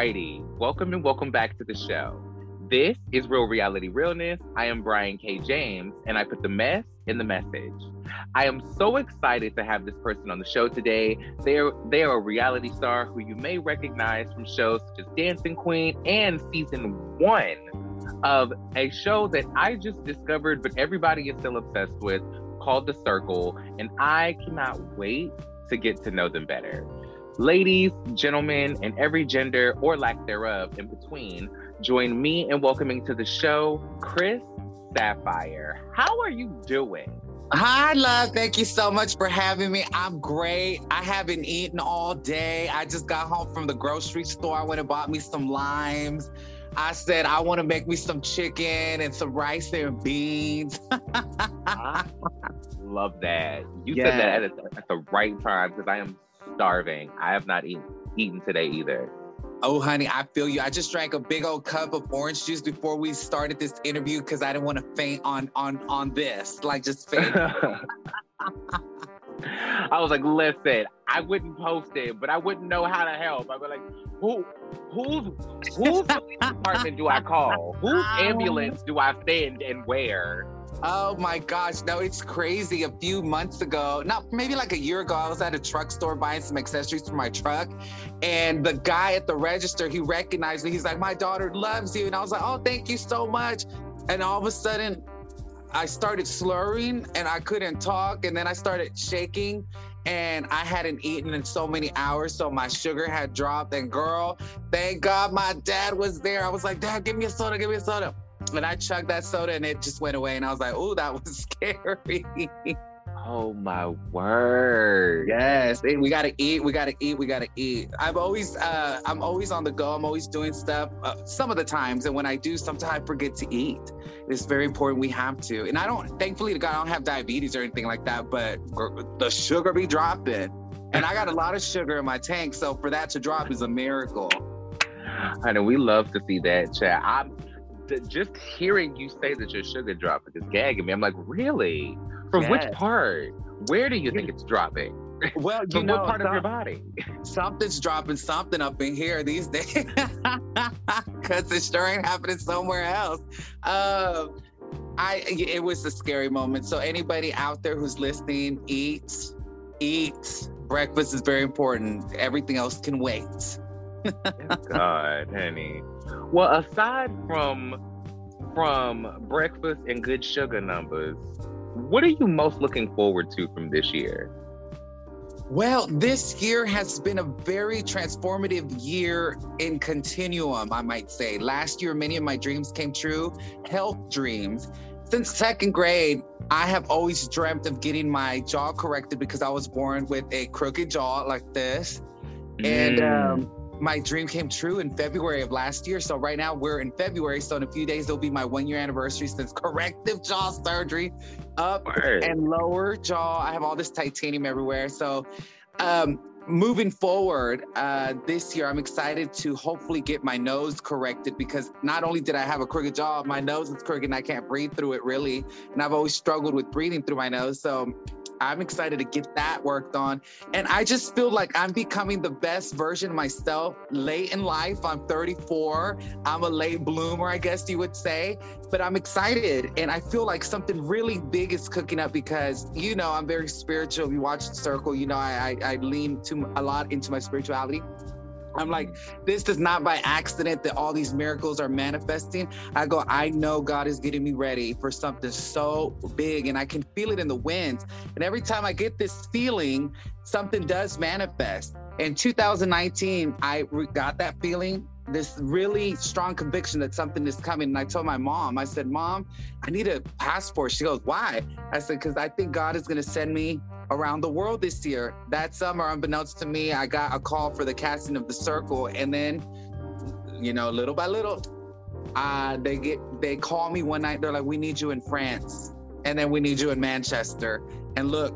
Alrighty, welcome and welcome back to the show. This is Real Reality Realness. I am Brian K. James, and I put the mess in the message. I am so excited to have this person on the show today. They're they are a reality star who you may recognize from shows such as Dancing Queen and season one of a show that I just discovered, but everybody is still obsessed with, called The Circle, and I cannot wait to get to know them better. Ladies, gentlemen, and every gender or lack thereof in between, join me in welcoming to the show Chris Sapphire. How are you doing? Hi, love. Thank you so much for having me. I'm great. I haven't eaten all day. I just got home from the grocery store. I went and bought me some limes. I said, I want to make me some chicken and some rice and beans. love that. You said that at, at the right time because I am starving. I have not eaten eaten today either. Oh, honey, I feel you. I just drank a big old cup of orange juice before we started this interview because I didn't want to faint on on on this. Like just faint. I was like, listen, I wouldn't post it, but I wouldn't know how to help. I'd be like, who, whose, whose department do I call? Whose ambulance do I send and where? Oh my gosh, no, it's crazy. A few months ago, not maybe like a year ago, I was at a truck store buying some accessories for my truck. And the guy at the register, he recognized me. He's like, My daughter loves you. And I was like, Oh, thank you so much. And all of a sudden, I started slurring and I couldn't talk. And then I started shaking and I hadn't eaten in so many hours, so my sugar had dropped. And girl, thank God my dad was there. I was like, Dad, give me a soda, give me a soda. And I chugged that soda and it just went away. And I was like, oh, that was scary. Oh my word. Yes. We gotta eat. We gotta eat. We gotta eat. I've always uh I'm always on the go. I'm always doing stuff uh, some of the times. And when I do, sometimes I forget to eat. It's very important we have to. And I don't thankfully to God I don't have diabetes or anything like that, but the sugar be dropping. And I got a lot of sugar in my tank. So for that to drop is a miracle. I know we love to see that, chat. I'm just hearing you say that your sugar dropping is gagging me. I'm like, really? From yes. which part? Where do you think it's dropping? Well, you know, what part of your body? Something's dropping something up in here these days, because it sure ain't happening somewhere else. Uh, I it was a scary moment. So anybody out there who's listening, eat, eat. Breakfast is very important. Everything else can wait. God, honey. Well, aside from from breakfast and good sugar numbers, what are you most looking forward to from this year? Well, this year has been a very transformative year in continuum, I might say. Last year, many of my dreams came true, health dreams. Since second grade, I have always dreamt of getting my jaw corrected because I was born with a crooked jaw like this. Mm. And um, my dream came true in February of last year. So right now we're in February. So in a few days, it'll be my one year anniversary since corrective jaw surgery, up Word. and lower jaw. I have all this titanium everywhere. So um, moving forward uh, this year, I'm excited to hopefully get my nose corrected because not only did I have a crooked jaw, my nose is crooked and I can't breathe through it really. And I've always struggled with breathing through my nose. So I'm excited to get that worked on. And I just feel like I'm becoming the best version of myself late in life. I'm 34. I'm a late bloomer, I guess you would say. But I'm excited. And I feel like something really big is cooking up because, you know, I'm very spiritual. If you watch the circle, you know, I, I, I lean to a lot into my spirituality. I'm like, this is not by accident that all these miracles are manifesting. I go, I know God is getting me ready for something so big, and I can feel it in the winds. And every time I get this feeling, something does manifest. In 2019, I got that feeling, this really strong conviction that something is coming. And I told my mom, I said, Mom, I need a passport. She goes, Why? I said, Because I think God is going to send me around the world this year. That summer, unbeknownst to me, I got a call for the casting of The Circle, and then, you know, little by little, uh, they get they call me one night. They're like, "We need you in France, and then we need you in Manchester." And look,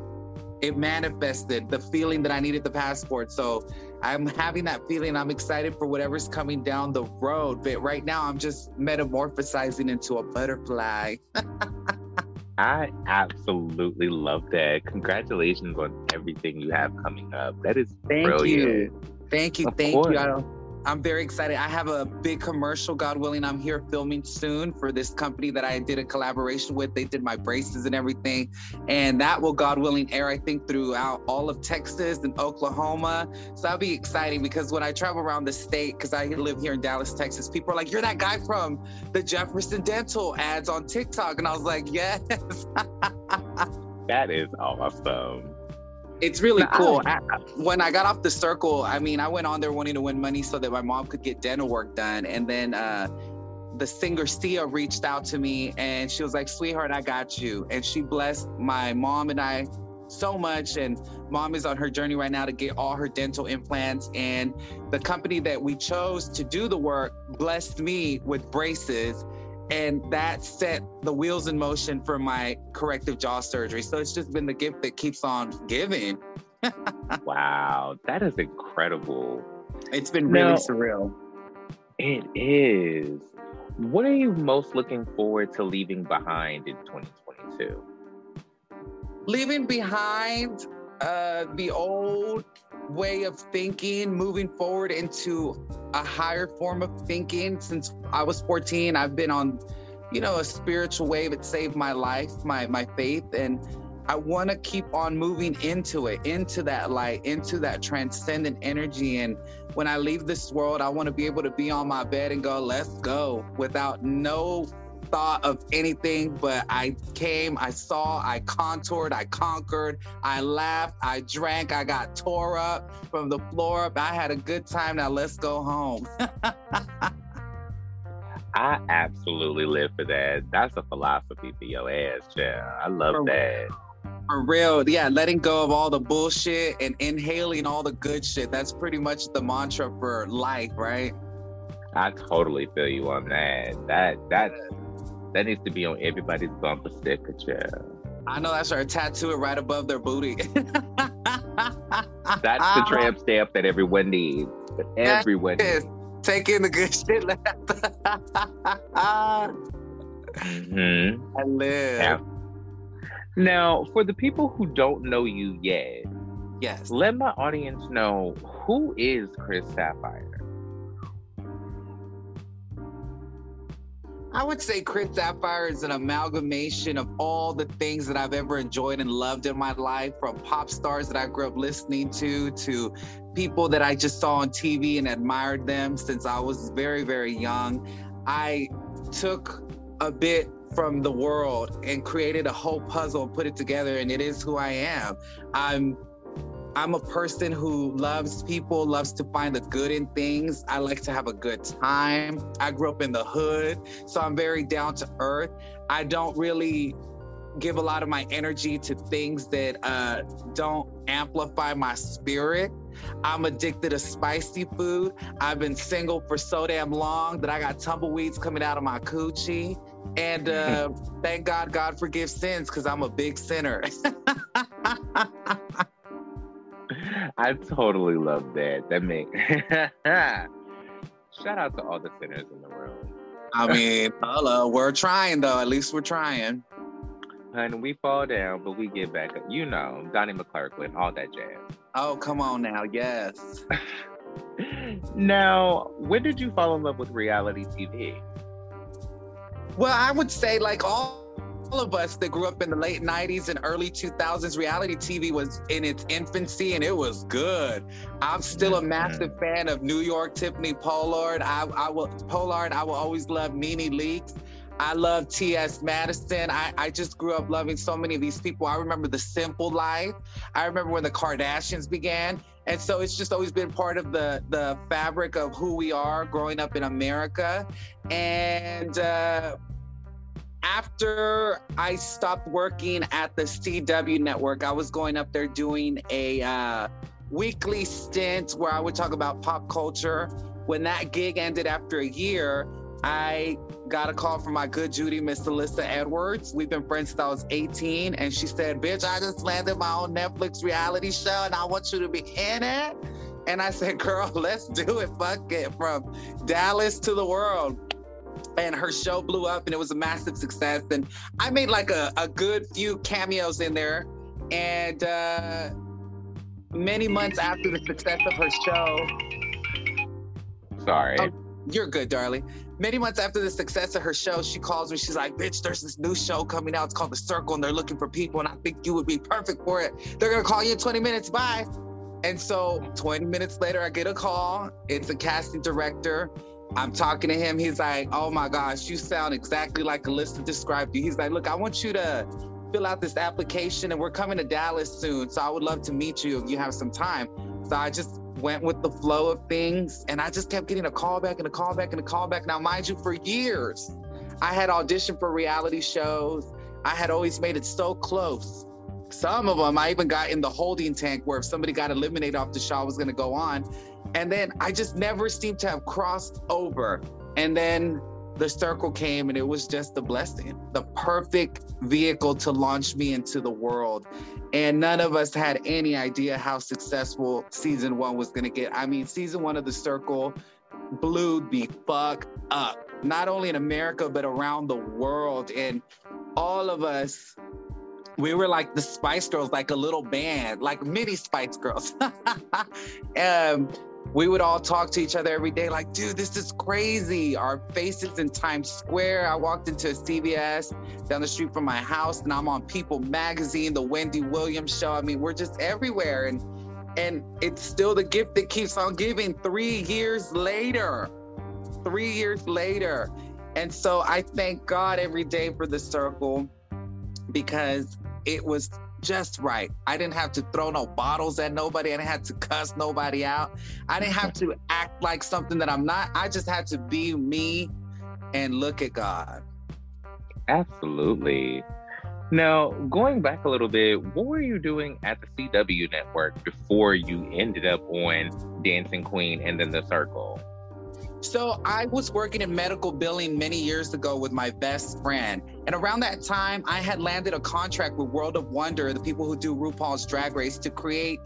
it manifested the feeling that I needed the passport. So I'm having that feeling. I'm excited for whatever's coming down the road. But right now, I'm just metamorphosizing into a butterfly. I absolutely love that. Congratulations on everything you have coming up. That is thank brilliant. you, thank you, of thank course. you. I'm very excited. I have a big commercial, God willing. I'm here filming soon for this company that I did a collaboration with. They did my braces and everything. And that will, God willing, air, I think, throughout all of Texas and Oklahoma. So that'll be exciting because when I travel around the state, because I live here in Dallas, Texas, people are like, You're that guy from the Jefferson Dental ads on TikTok. And I was like, Yes. that is awesome it's really cool. I, when I got off the circle, I mean, I went on there wanting to win money so that my mom could get dental work done. And then uh, the singer Sia reached out to me and she was like, sweetheart, I got you. And she blessed my mom and I so much. And mom is on her journey right now to get all her dental implants. And the company that we chose to do the work blessed me with braces and that set the wheels in motion for my corrective jaw surgery. So it's just been the gift that keeps on giving. wow, that is incredible. It's been really now, surreal. It is. What are you most looking forward to leaving behind in 2022? Leaving behind uh, the old way of thinking, moving forward into a higher form of thinking. Since I was 14, I've been on, you know, a spiritual wave. It saved my life, my my faith, and I want to keep on moving into it, into that light, into that transcendent energy. And when I leave this world, I want to be able to be on my bed and go, let's go, without no thought of anything, but I came, I saw, I contoured, I conquered, I laughed, I drank, I got tore up from the floor up. I had a good time. Now let's go home. I absolutely live for that. That's a philosophy for your ass, yeah. I love for that. For real, yeah, letting go of all the bullshit and inhaling all the good shit. That's pretty much the mantra for life, right? I totally feel you on that. That that that needs to be on everybody's bumper sticker, child. I know that's our tattoo it right above their booty. that's the tramp stamp that everyone needs. Everyone needs. Take in the good shit. mm-hmm. I live. Yeah. Now, for the people who don't know you yet, yes, let my audience know who is Chris Sapphire. I would say Chris Sapphire is an amalgamation of all the things that I've ever enjoyed and loved in my life, from pop stars that I grew up listening to, to people that I just saw on TV and admired them since I was very, very young. I took a bit from the world and created a whole puzzle and put it together, and it is who I am. I'm I'm a person who loves people, loves to find the good in things. I like to have a good time. I grew up in the hood, so I'm very down to earth. I don't really give a lot of my energy to things that uh, don't amplify my spirit. I'm addicted to spicy food. I've been single for so damn long that I got tumbleweeds coming out of my coochie. And uh, thank God, God forgives sins because I'm a big sinner. I totally love that. That makes shout out to all the sinners in the world. I mean, hello, we're trying though. At least we're trying. Honey, we fall down, but we get back up. You know, Donnie McClurkin, all that jazz. Oh, come on now. Yes. now, when did you fall in love with reality TV? Well, I would say, like all all of us that grew up in the late 90s and early 2000s, reality TV was in its infancy and it was good. I'm still a massive fan of New York Tiffany Pollard. I, I will Pollard. I will always love NeNe Leakes. I love T.S. Madison. I, I just grew up loving so many of these people. I remember The Simple Life. I remember when the Kardashians began. And so it's just always been part of the the fabric of who we are growing up in America. And uh, after I stopped working at the CW network, I was going up there doing a uh, weekly stint where I would talk about pop culture. When that gig ended after a year, I got a call from my good Judy, Miss Alyssa Edwards. We've been friends since I was 18. And she said, Bitch, I just landed my own Netflix reality show and I want you to be in it. And I said, Girl, let's do it. Fuck it. From Dallas to the world and her show blew up and it was a massive success. And I made like a, a good few cameos in there. And uh, many months after the success of her show, sorry. Oh, you're good, darling. Many months after the success of her show, she calls me. She's like, Bitch, there's this new show coming out. It's called The Circle, and they're looking for people. And I think you would be perfect for it. They're going to call you in 20 minutes. Bye. And so 20 minutes later, I get a call. It's a casting director I'm talking to him. He's like, oh my gosh, you sound exactly like Alyssa described you. He's like, look, I want you to fill out this application and we're coming to Dallas soon. So I would love to meet you if you have some time. So I just went with the flow of things and I just kept getting a call back and a call back and a call back. Now, mind you, for years, I had auditioned for reality shows. I had always made it so close. Some of them I even got in the holding tank where if somebody got eliminated off the show, I was going to go on. And then I just never seemed to have crossed over. And then the circle came and it was just a blessing, the perfect vehicle to launch me into the world. And none of us had any idea how successful season one was going to get. I mean, season one of the circle blew the fuck up, not only in America, but around the world. And all of us we were like the Spice Girls, like a little band, like mini Spice Girls. um, we would all talk to each other every day, like, dude, this is crazy. Our faces in Times Square. I walked into a CVS down the street from my house, and I'm on People Magazine, the Wendy Williams show. I mean, we're just everywhere. And and it's still the gift that keeps on giving three years later. Three years later. And so I thank God every day for the circle because it was just right. I didn't have to throw no bottles at nobody. I didn't have to cuss nobody out. I didn't have to act like something that I'm not. I just had to be me and look at God. Absolutely. Now, going back a little bit, what were you doing at the CW network before you ended up on Dancing Queen and then The Circle? So I was working in medical billing many years ago with my best friend. And around that time, I had landed a contract with World of Wonder, the people who do RuPaul's Drag Race, to create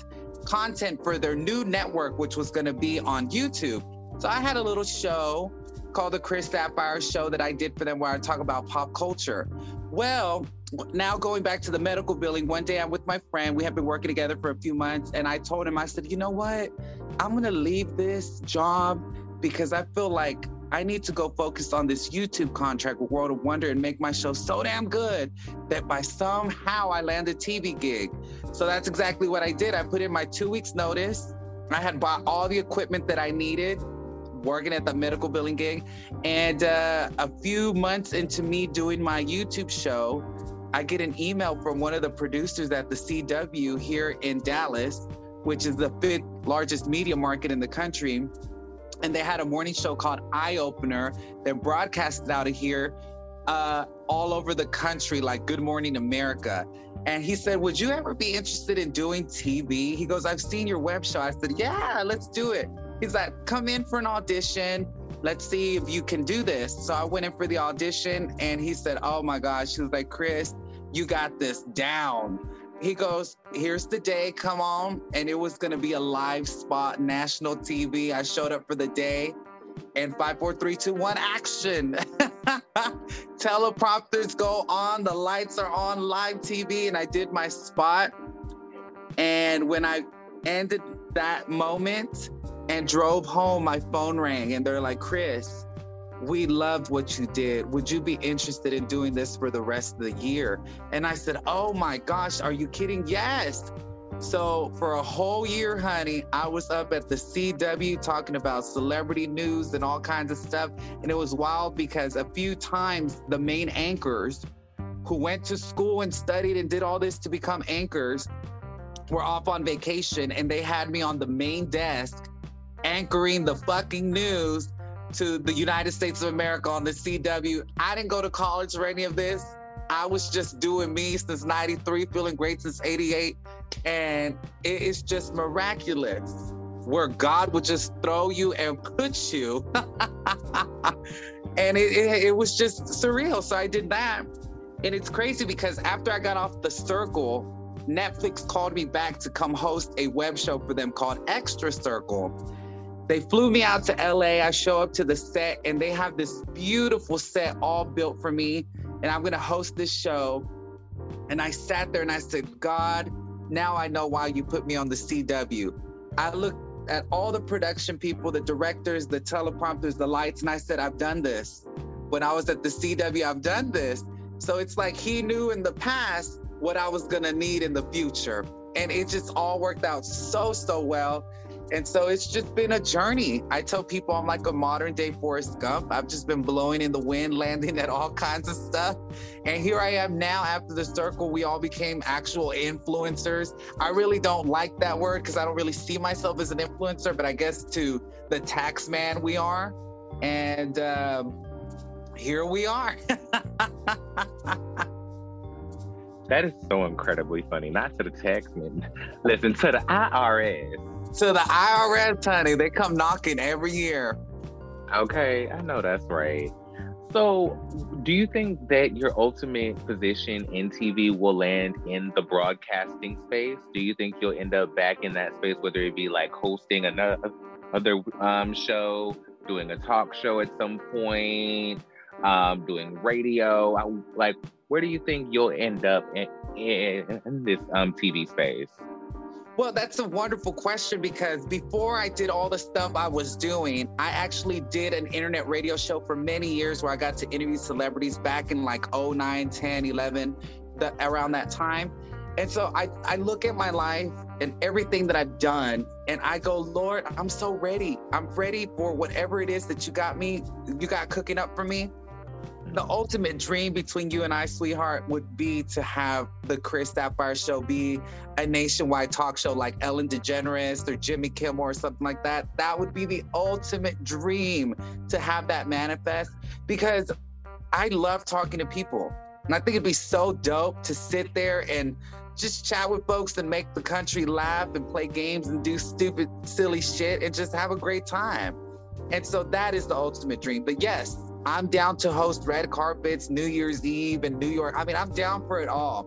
content for their new network, which was going to be on YouTube. So I had a little show called the Chris Sapphire Show that I did for them where I talk about pop culture. Well, now going back to the medical billing, one day I'm with my friend. We have been working together for a few months. And I told him, I said, you know what? I'm going to leave this job because I feel like I need to go focus on this YouTube contract with World of Wonder and make my show so damn good that by somehow I land a TV gig. So that's exactly what I did. I put in my two weeks notice. I had bought all the equipment that I needed working at the medical billing gig. And uh, a few months into me doing my YouTube show, I get an email from one of the producers at the CW here in Dallas, which is the fifth largest media market in the country and they had a morning show called Eye Opener that broadcasted out of here uh, all over the country, like Good Morning America. And he said, Would you ever be interested in doing TV? He goes, I've seen your web show. I said, Yeah, let's do it. He's like, Come in for an audition. Let's see if you can do this. So I went in for the audition and he said, Oh my gosh. He was like, Chris, you got this down he goes, Here's the day, come on. And it was going to be a live spot, national TV. I showed up for the day and five, four, three, two, one, action. Teleprompters go on, the lights are on live TV, and I did my spot. And when I ended that moment and drove home, my phone rang and they're like, Chris, we loved what you did. Would you be interested in doing this for the rest of the year? And I said, Oh my gosh, are you kidding? Yes. So for a whole year, honey, I was up at the CW talking about celebrity news and all kinds of stuff. And it was wild because a few times the main anchors who went to school and studied and did all this to become anchors were off on vacation and they had me on the main desk anchoring the fucking news to the United States of America on the CW. I didn't go to college or any of this. I was just doing me since 93, feeling great since 88. And it is just miraculous where God would just throw you and put you. and it, it, it was just surreal. So I did that. And it's crazy because after I got off the circle, Netflix called me back to come host a web show for them called Extra Circle. They flew me out to LA. I show up to the set and they have this beautiful set all built for me. And I'm going to host this show. And I sat there and I said, God, now I know why you put me on the CW. I looked at all the production people, the directors, the teleprompters, the lights, and I said, I've done this. When I was at the CW, I've done this. So it's like he knew in the past what I was going to need in the future. And it just all worked out so, so well. And so it's just been a journey. I tell people I'm like a modern day Forrest Gump. I've just been blowing in the wind, landing at all kinds of stuff. And here I am now after the circle, we all became actual influencers. I really don't like that word because I don't really see myself as an influencer, but I guess to the tax man we are. And um, here we are. that is so incredibly funny. Not to the tax man. Listen to the IRS to the IRS, honey. They come knocking every year. Okay, I know that's right. So, do you think that your ultimate position in TV will land in the broadcasting space? Do you think you'll end up back in that space, whether it be like hosting another other um, show, doing a talk show at some point, um, doing radio? Like, where do you think you'll end up in, in, in this um, TV space? Well, that's a wonderful question because before I did all the stuff I was doing, I actually did an internet radio show for many years where I got to interview celebrities back in like 09, 10, 11, the, around that time. And so I, I look at my life and everything that I've done, and I go, Lord, I'm so ready. I'm ready for whatever it is that you got me, you got cooking up for me the mm. ultimate dream between you and I, sweetheart, would be to have the Chris Sapphire show be a nationwide talk show like Ellen DeGeneres or Jimmy Kimmel or something like that. That would be the ultimate dream to have that manifest because I love talking to people. And I think it'd be so dope to sit there and just chat with folks and make the country laugh and play games and do stupid, silly shit and just have a great time. And so that is the ultimate dream. But yes, I'm down to host red carpets, New Year's Eve in New York. I mean, I'm down for it all.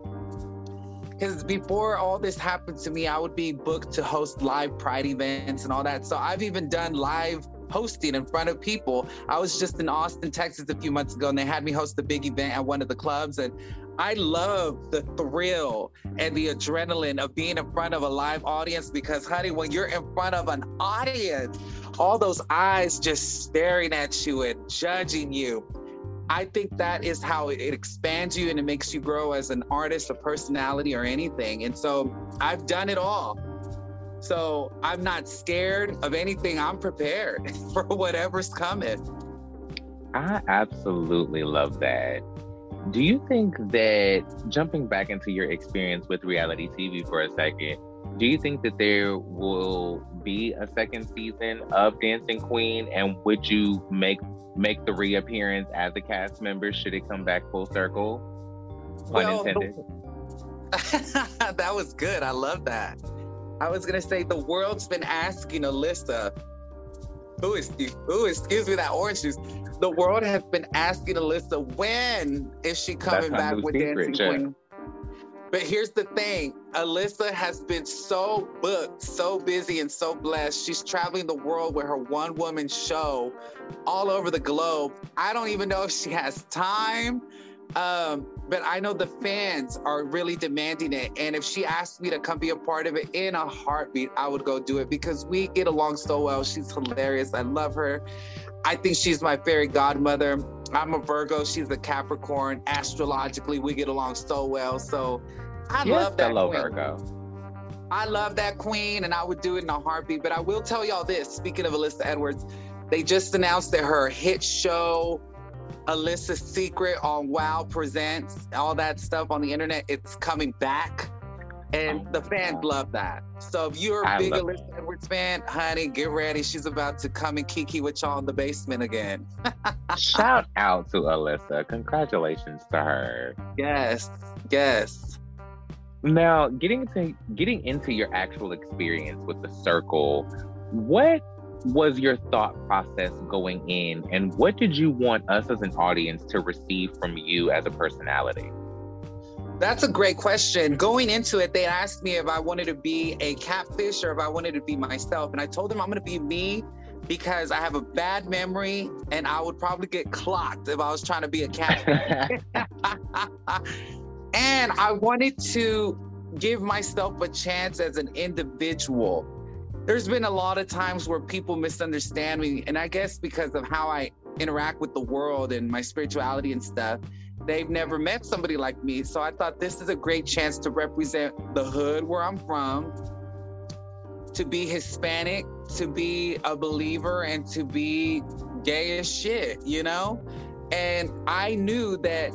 Because before all this happened to me, I would be booked to host live pride events and all that. So I've even done live hosting in front of people. I was just in Austin, Texas a few months ago, and they had me host a big event at one of the clubs. And I love the thrill and the adrenaline of being in front of a live audience because, honey, when you're in front of an audience, all those eyes just staring at you and judging you. I think that is how it expands you and it makes you grow as an artist, a personality, or anything. And so I've done it all. So I'm not scared of anything. I'm prepared for whatever's coming. I absolutely love that. Do you think that jumping back into your experience with reality TV for a second, do you think that there will be a second season of Dancing Queen? And would you make make the reappearance as a cast member should it come back full circle? Well, intended. that was good. I love that. I was gonna say the world's been asking Alyssa. who is ooh, excuse me, that orange juice. The world has been asking Alyssa when is she coming back with Dancing Queen? But here's the thing Alyssa has been so booked, so busy, and so blessed. She's traveling the world with her one woman show all over the globe. I don't even know if she has time. Um, but I know the fans are really demanding it. And if she asked me to come be a part of it in a heartbeat, I would go do it because we get along so well. She's hilarious. I love her. I think she's my fairy godmother. I'm a Virgo. She's a Capricorn. Astrologically, we get along so well. So I yes, love that. Hello, queen. Virgo. I love that queen, and I would do it in a heartbeat. But I will tell y'all this: speaking of Alyssa Edwards, they just announced that her hit show, Alyssa's Secret on Wow Presents, all that stuff on the internet, it's coming back. And oh, the fans God. love that. So if you're a I big Alyssa it. Edwards fan, honey, get ready. She's about to come and kiki with y'all in the basement again. Shout out to Alyssa. Congratulations to her. Yes, yes. Now, getting into getting into your actual experience with the circle, what was your thought process going in and what did you want us as an audience to receive from you as a personality? That's a great question. Going into it, they asked me if I wanted to be a catfish or if I wanted to be myself. And I told them I'm going to be me because I have a bad memory and I would probably get clocked if I was trying to be a catfish. and I wanted to give myself a chance as an individual. There's been a lot of times where people misunderstand me. And I guess because of how I interact with the world and my spirituality and stuff they've never met somebody like me. So I thought this is a great chance to represent the hood where I'm from, to be Hispanic, to be a believer, and to be gay as shit, you know? And I knew that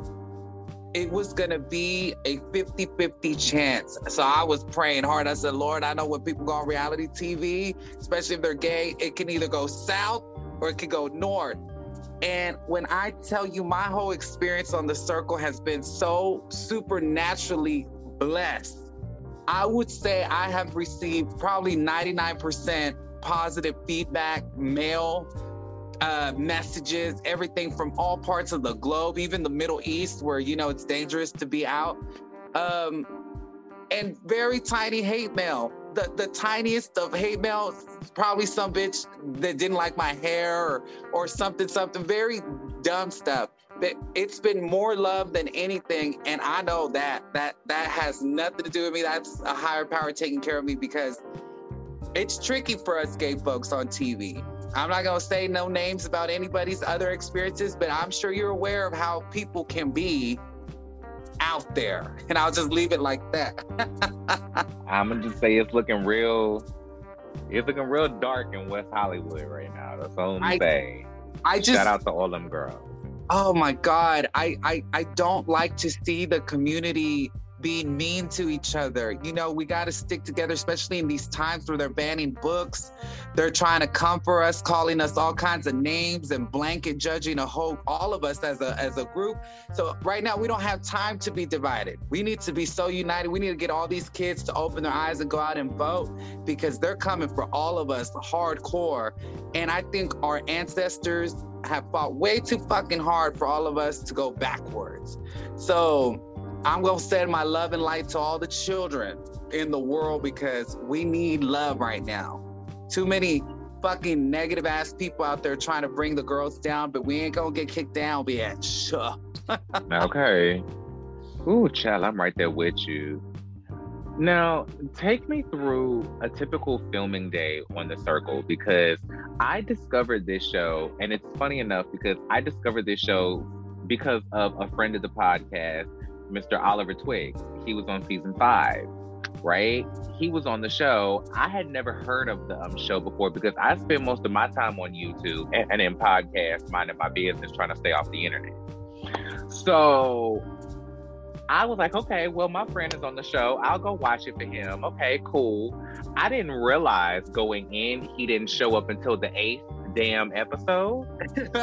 it was going to be a 50 50 chance. So I was praying hard. I said, Lord, I know when people go on reality TV, especially if they're gay, it can either go south or it can go north. And when I tell you, my whole experience on the circle has been so supernaturally blessed. I would say I have received probably 99% positive feedback, mail, uh, messages, everything from all parts of the globe, even the Middle East, where you know it's dangerous to be out. Um, and very tiny hate mail the, the tiniest of hate mail, probably some bitch that didn't like my hair or, or something, something very dumb stuff. But it's been more love than anything. And I know that that that has nothing to do with me. That's a higher power taking care of me because it's tricky for us gay folks on TV. I'm not gonna say no names about anybody's other experiences, but I'm sure you're aware of how people can be out there. And I'll just leave it like that. I'm gonna just say it's looking real. It's looking real dark in West Hollywood right now. That's all I'm I, say. I just shout out to all them girls. Oh my God. I, I I don't like to see the community being mean to each other. You know, we got to stick together, especially in these times where they're banning books. They're trying to come for us, calling us all kinds of names and blanket judging a whole, all of us as a as a group. So right now, we don't have time to be divided. We need to be so united. We need to get all these kids to open their eyes and go out and vote because they're coming for all of us hardcore. And I think our ancestors have fought way too fucking hard for all of us to go backwards. So I'm going to send my love and light to all the children in the world because we need love right now. Too many fucking negative ass people out there trying to bring the girls down, but we ain't going to get kicked down, bitch. okay. Ooh, child, I'm right there with you. Now, take me through a typical filming day on The Circle because I discovered this show, and it's funny enough because I discovered this show because of a friend of the podcast Mr. Oliver Twixt. He was on season five, right? He was on the show. I had never heard of the um, show before because I spend most of my time on YouTube and, and in podcasts, minding my business, trying to stay off the internet. So I was like, okay, well, my friend is on the show. I'll go watch it for him. Okay, cool. I didn't realize going in, he didn't show up until the eighth damn episode.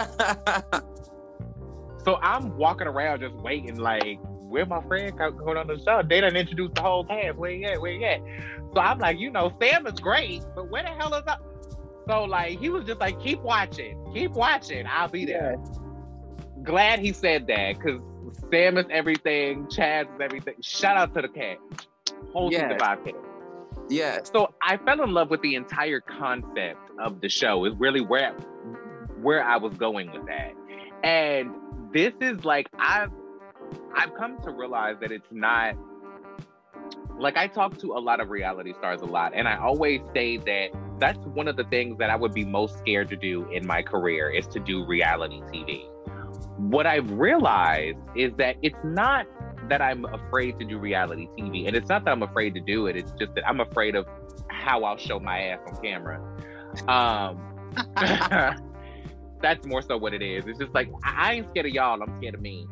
so I'm walking around just waiting, like, where my friend going on the show? They done introduced the whole cast. Where you at? Where you at? So I'm like, you know, Sam is great, but where the hell is that? So like he was just like, keep watching, keep watching. I'll be there. Glad he said that because Sam is everything. Chaz is everything. Shout out to the cat. Whole yes. five cat. Yes. So I fell in love with the entire concept of the show. Is really where where I was going with that. And this is like I've I've come to realize that it's not like I talk to a lot of reality stars a lot, and I always say that that's one of the things that I would be most scared to do in my career is to do reality TV. What I've realized is that it's not that I'm afraid to do reality TV, and it's not that I'm afraid to do it. It's just that I'm afraid of how I'll show my ass on camera. Um, that's more so what it is. It's just like I ain't scared of y'all. I'm scared of me.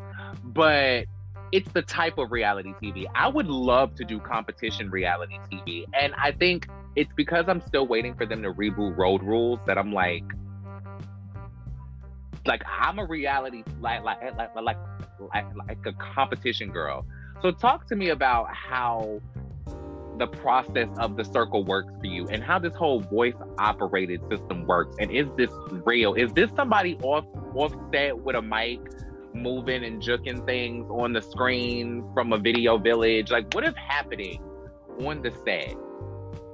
But it's the type of reality TV. I would love to do competition reality TV. And I think it's because I'm still waiting for them to reboot Road Rules that I'm like, like I'm a reality like like like like like, like a competition girl. So talk to me about how the process of the circle works for you and how this whole voice operated system works and is this real is this somebody off offset with a mic moving and juking things on the screen from a video village? Like, what is happening on the set?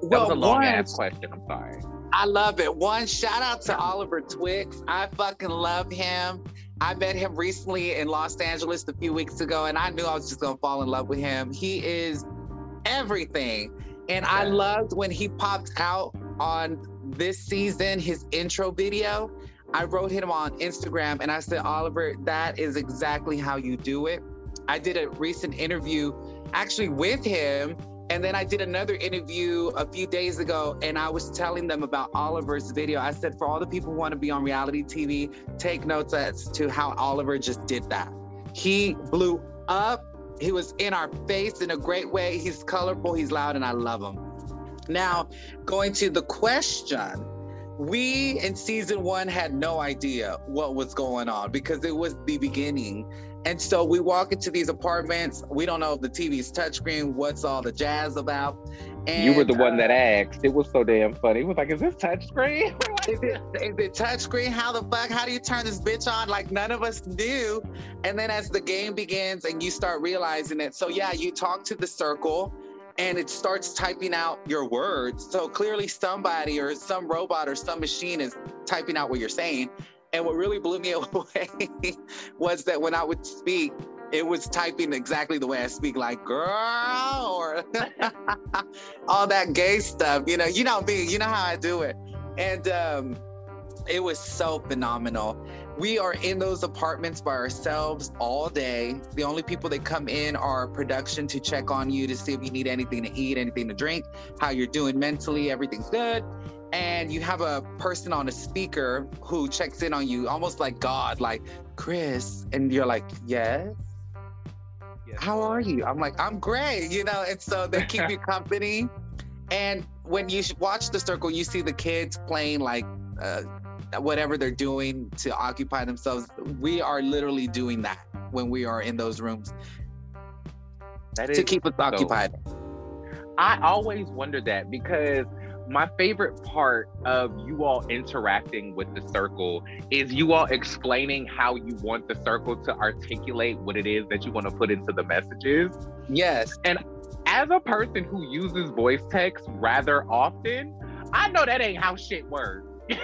That well, was a long ass question. I'm sorry. I love it. One shout out to Oliver Twixt. I fucking love him. I met him recently in Los Angeles a few weeks ago, and I knew I was just gonna fall in love with him. He is everything. And I loved when he popped out on this season, his intro video. I wrote him on Instagram and I said, Oliver, that is exactly how you do it. I did a recent interview actually with him. And then I did another interview a few days ago and I was telling them about Oliver's video. I said, for all the people who want to be on reality TV, take notes as to how Oliver just did that. He blew up. He was in our face in a great way. He's colorful, he's loud, and I love him. Now, going to the question we in season one had no idea what was going on because it was the beginning. And so we walk into these apartments. We don't know if the TV's touchscreen, what's all the jazz about. And, you were the one that uh, asked. It was so damn funny. It was like, is this touchscreen? is, it, is it touchscreen? How the fuck? How do you turn this bitch on? Like none of us knew. And then as the game begins and you start realizing it. So yeah, you talk to the circle and it starts typing out your words. So clearly, somebody or some robot or some machine is typing out what you're saying. And what really blew me away was that when I would speak, it was typing exactly the way I speak, like girl, or all that gay stuff. You know, you know me, you know how I do it. And um, it was so phenomenal. We are in those apartments by ourselves all day. The only people that come in are production to check on you to see if you need anything to eat, anything to drink, how you're doing mentally, everything's good. And you have a person on a speaker who checks in on you almost like God, like, Chris. And you're like, yes. yes. How are you? I'm like, I'm great, you know? And so they keep you company. And when you watch the circle, you see the kids playing like uh, whatever they're doing to occupy themselves. We are literally doing that when we are in those rooms that to keep us so, occupied. I always wonder that because my favorite part of you all interacting with the circle is you all explaining how you want the circle to articulate what it is that you want to put into the messages. Yes. And as a person who uses voice text rather often, I know that ain't how shit works.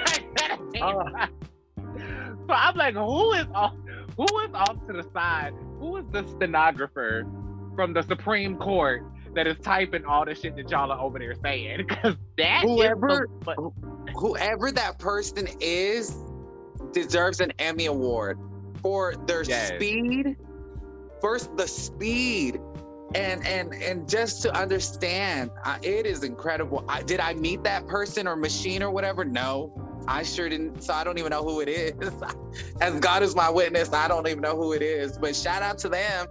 Uh, so I'm like, who is off? Who is off to the side? Who is the stenographer from the Supreme Court that is typing all the shit that y'all are over there saying? Because that whoever, so, whoever that person is, deserves an Emmy award for their yes. speed. First, the speed and and and just to understand uh, it is incredible I, did i meet that person or machine or whatever no I sure didn't, so I don't even know who it is. As God is my witness, I don't even know who it is. But shout out to them.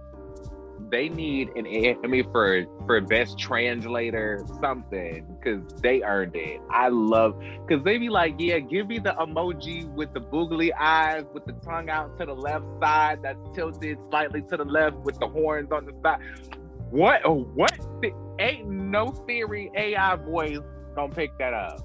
They need an Emmy for for best translator something because they earned it. I love because they be like, yeah, give me the emoji with the boogly eyes with the tongue out to the left side that's tilted slightly to the left with the horns on the side. What? Oh, what? Ain't no Siri AI voice gonna pick that up.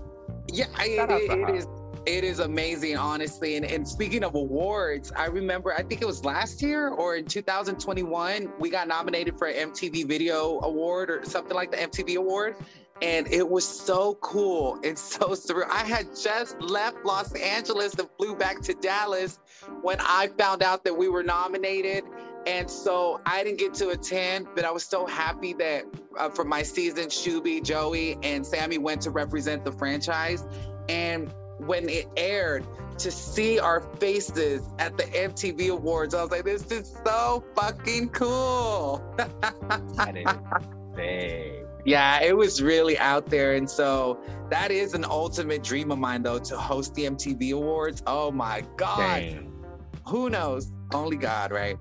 Yeah, it, it, it is It is amazing, honestly. And, and speaking of awards, I remember, I think it was last year or in 2021, we got nominated for an MTV Video Award or something like the MTV Award. And it was so cool and so surreal. I had just left Los Angeles and flew back to Dallas when I found out that we were nominated. And so I didn't get to attend, but I was so happy that uh, for my season, Shuby, Joey, and Sammie went to represent the franchise. And when it aired, to see our faces at the MTV Awards, I was like, this is so fucking cool. Yeah, it was really out there. And so that is an ultimate dream of mine, though, to host the MTV Awards. Oh my God. Dang. Who knows? Only God, right?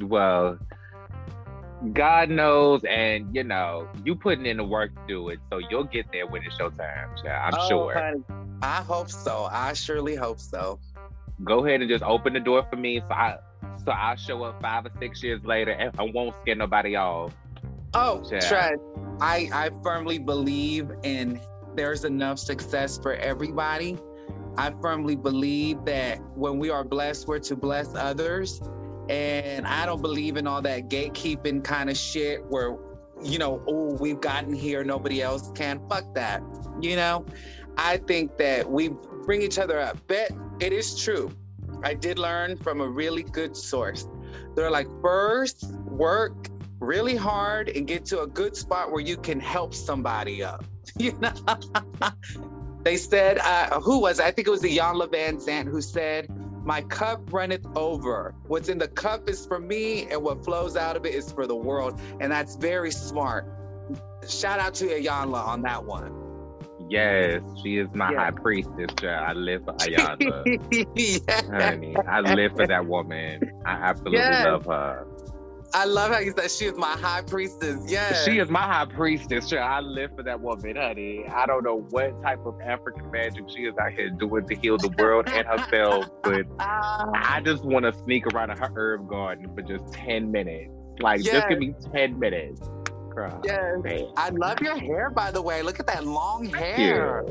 Well, God knows, and you know, you putting in the work to do it, so you'll get there when it's your time. I'm oh, sure. Honey, I hope so. I surely hope so. Go ahead and just open the door for me, so I so I'll show up five or six years later, and I won't scare nobody off. Oh, Trent, I I firmly believe in there's enough success for everybody. I firmly believe that when we are blessed, we're to bless others. And I don't believe in all that gatekeeping kind of shit where, you know, oh, we've gotten here, nobody else can. Fuck that. You know, I think that we bring each other up. But it is true. I did learn from a really good source. They're like, first, work really hard and get to a good spot where you can help somebody up. You know, they said, uh, who was it? I think it was Iyanla Vanzant who said, my cup runneth over. What's in the cup is for me, and what flows out of it is for the world. And that's very smart. Shout out to Iyanla on that one. Yes, she is my high priestess. I live for Iyanla. yes. Honey, I live for that woman. I absolutely yes. love her. I love how you said she is my high priestess. Yes. She is my high priestess. Sure, I live for that woman, honey. I don't know what type of African magic she is out here doing to heal the world and herself, but ah. I just want to sneak around her herb garden for just 10 minutes. Like, yes. just give me 10 minutes. Yes. I love your hair, by the way. Look at that long hair.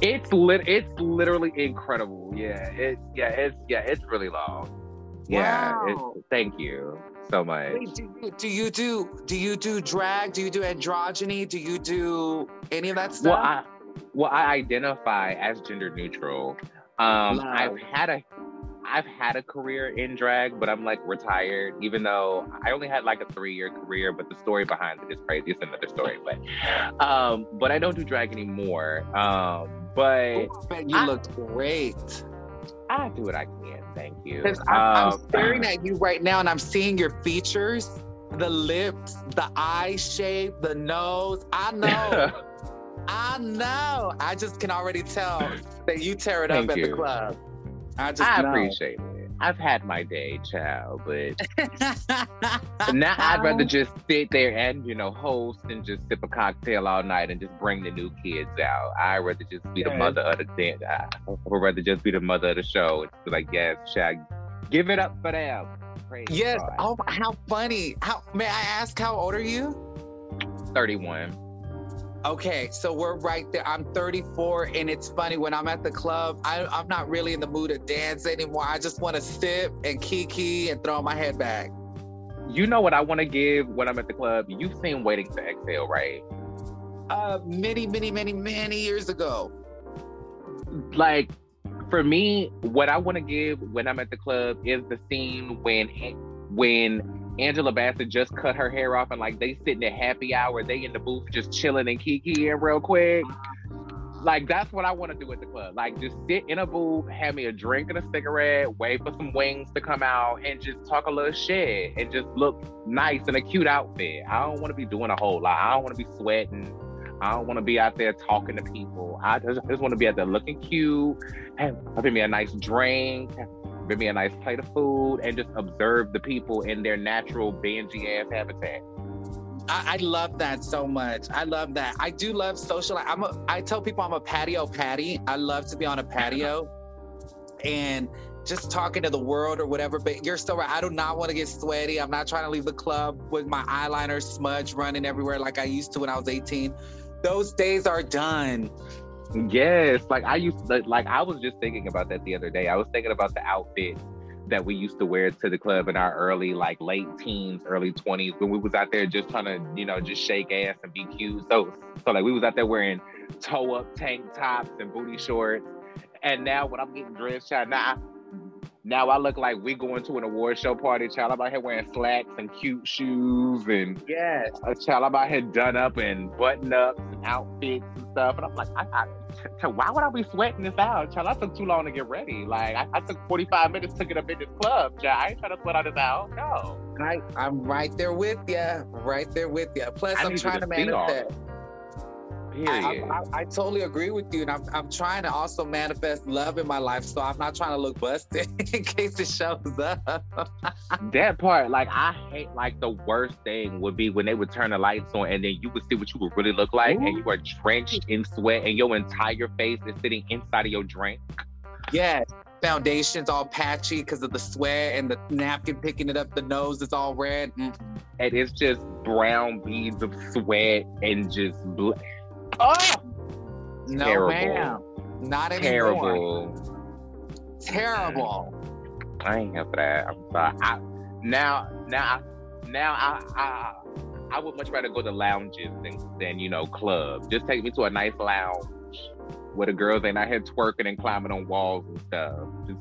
It's lit. It's literally incredible. Yeah. It's yeah. It's yeah. It's really long. Yeah. Wow. thank you so much. Wait, do, you, do you do do you do drag? Do you do androgyny? Do you do any of that stuff? Well, I, well, I identify as gender neutral. Um, I've had a I've had a career in drag, but I'm like retired, even though I only had like a three year career, but the story behind it is crazy. It's another story. But um, but I don't do drag anymore. Um, but Ooh, you I, look great. I do what I can. Thank you. Because I'm, um, I'm staring at you right now and I'm seeing your features, the lips, the eye shape, the nose. I know. I know. I just can already tell that you tear it up at you. the club. I just I know. appreciate it. I've had my day, child, but now I'd rather oh. just sit there and you know host and just sip a cocktail all night and just bring the new kids out. I'd rather just be the mother of the dance. I would rather just be the mother of the show. It's like yes, child, give it up for them. Praise yes. God. Oh, how funny! How may I ask? How old are you? Thirty-one. Okay, so we're right there. I'm 34, and it's funny when I'm at the club, I, am not really in the mood to dance anymore. I just want to sip and kiki and throw my head back. You know what I want to give when I'm at the club? You've seen Waiting to Exhale, right? Uh, many, many, many, many years ago. Like, for me, what I want to give when I'm at the club is the scene when when Angela Bassett just cut her hair off and like they sitting at happy hour, they in the booth just chilling and kikiing real quick. Like that's what I want to do at the club. Like just sit in a booth, have me a drink and a cigarette, wait for some wings to come out, and just talk a little shit and just look nice in a cute outfit. I don't want to be doing a whole lot. I don't want to be sweating. I don't want to be out there talking to people. I just, just want to be out there looking cute, having me a nice drink, bring me a nice plate of food, and just observe the people in their natural bangy ass habitat. I, I, love that so much. I love that. I do love social. I'm a, I tell people I'm a patio patty. I love to be on a patio and just talking to the world or whatever. But you're still right. I do not want to get sweaty. I'm not trying to leave the club with my eyeliner smudge running everywhere like I used to when I was 18. Those days are done. Yes, like I used to, like I was just thinking about that the other day. I was thinking about the outfits that we used to wear to the club in our early, like late teens, early twenties, when we was out there just trying to, you know, just shake ass and be cute. So, so like we was out there wearing toe up tank tops and booty shorts. And now when I'm getting dressed, child, now now I look like we going to an award show party, child. I'm out here wearing slacks and cute shoes and yes, a child. I'm out here done up and button ups and outfits and stuff. And I'm like, I, I, why would I be sweating this out, child? I took too long to get ready. Like I, I took 45 minutes to get up in this club, child. I ain't trying to sweat out this out. No. I, I'm right there with you. Right there with you. Plus, I am trying to manifest. I, I, I, totally agree with you, and I'm, I'm trying to also manifest love in my life, so I'm not trying to look busted in case it shows up. that part, like I hate, like the worst thing would be when they would turn the lights on, and then you would see what you would really look like, Ooh. and you are drenched in sweat, and your entire face is sitting inside of your drink. Yes, foundation's all patchy because of the sweat and the napkin picking it up. The nose is all red. Mm. And it's just brown beads of sweat and just. Oh, no, terrible. ma'am. Not anymore. Terrible. Terrible. I ain't here for that. I'm sorry. I, now, now, now, I, I, I would much rather go to lounges than, than you know clubs. Just take me to a nice lounge where the girls ain't out here twerking and climbing on walls and stuff. Just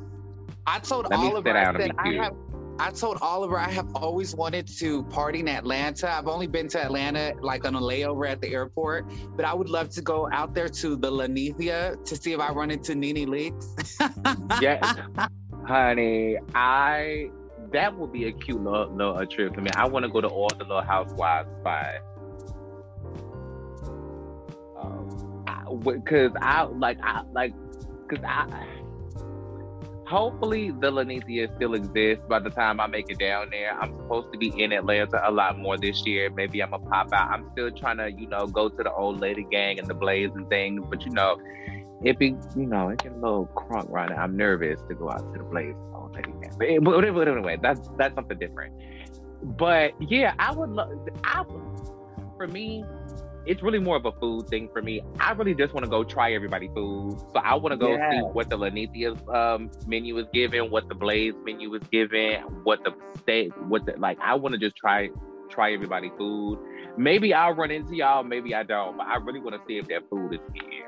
I told Oliver, I said I have I told Oliver I have always wanted to party in Atlanta. I've only been to Atlanta like on a layover at the airport, but I would love to go out there to the Linnethia to see if I run into Nene Leakes. yes, honey, I that would be a cute little, little trip for me. I want to go to all the little housewives spots. Um, because I, I like I like because I hopefully the Linnethia still exists by the time I make it down there. I'm supposed to be in Atlanta a lot more this year. Maybe I'm gonna pop out. I'm still trying to, you know, go to the old lady gang and the blaze and things, but you know, it be, you know, it get a little crunk right now. I'm nervous to go out to the blaze old lady gang. But, it, but anyway, that's that's something different. But yeah, I would love. I would, for me, it's really more of a food thing for me. I really just want to go try everybody food. So I want to go yeah. see what the Linnethia's um, menu is giving, what the Blaze menu is giving, what the state, what the like. I want to just try try everybody food. Maybe I'll run into y'all, maybe I don't, but I really want to see if that food is here.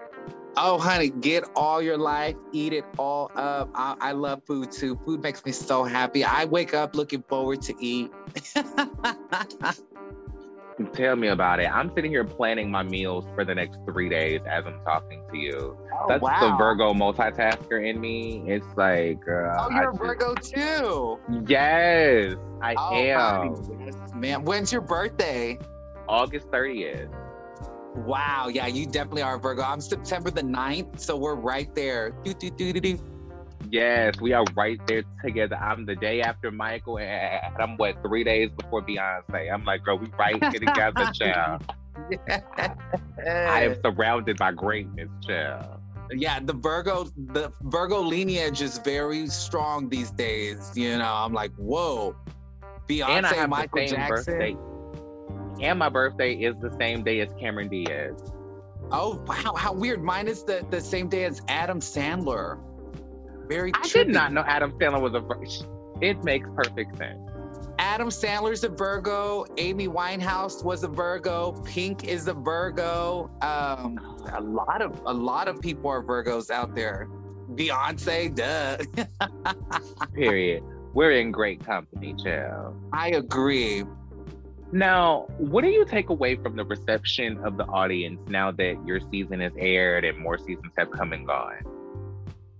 Oh, honey, get all your life, eat it all up. I, I love food too. Food makes me so happy. I wake up looking forward to eat. Tell me about it. I'm sitting here planning my meals for the next three days as I'm talking to you. Oh, That's wow. the Virgo multitasker in me. It's like, girl. Oh, you're a Virgo too. Yes, I oh, am. Yes, man, when's your birthday? August 30th. Wow. Yeah, you definitely are a Virgo. I'm September the 9th, so we're right there. Do, do, do, do, do. Yes, we are right there together. I'm the day after Michael, and I'm what three days before Beyonce. I'm like, girl, we right here together, child. I am surrounded by greatness, child. Yeah, the Virgo, the Virgo lineage is very strong these days. You know, I'm like, whoa, Beyonce, and I have Michael Jackson. Birthday. And my birthday is the same day as Cameron Diaz. Oh wow, how weird! Mine is the the same day as Adam Sandler. Very. I did not know Adam Sandler was a. Virgo. It makes perfect sense. Adam Sandler's a Virgo. Amy Winehouse was a Virgo. Pink is a Virgo. Um, a lot of a lot of people are Virgos out there. Beyonce, duh. Period. We're in great company, child. I agree. Now, what do you take away from the reception of the audience now that your season has aired and more seasons have come and gone?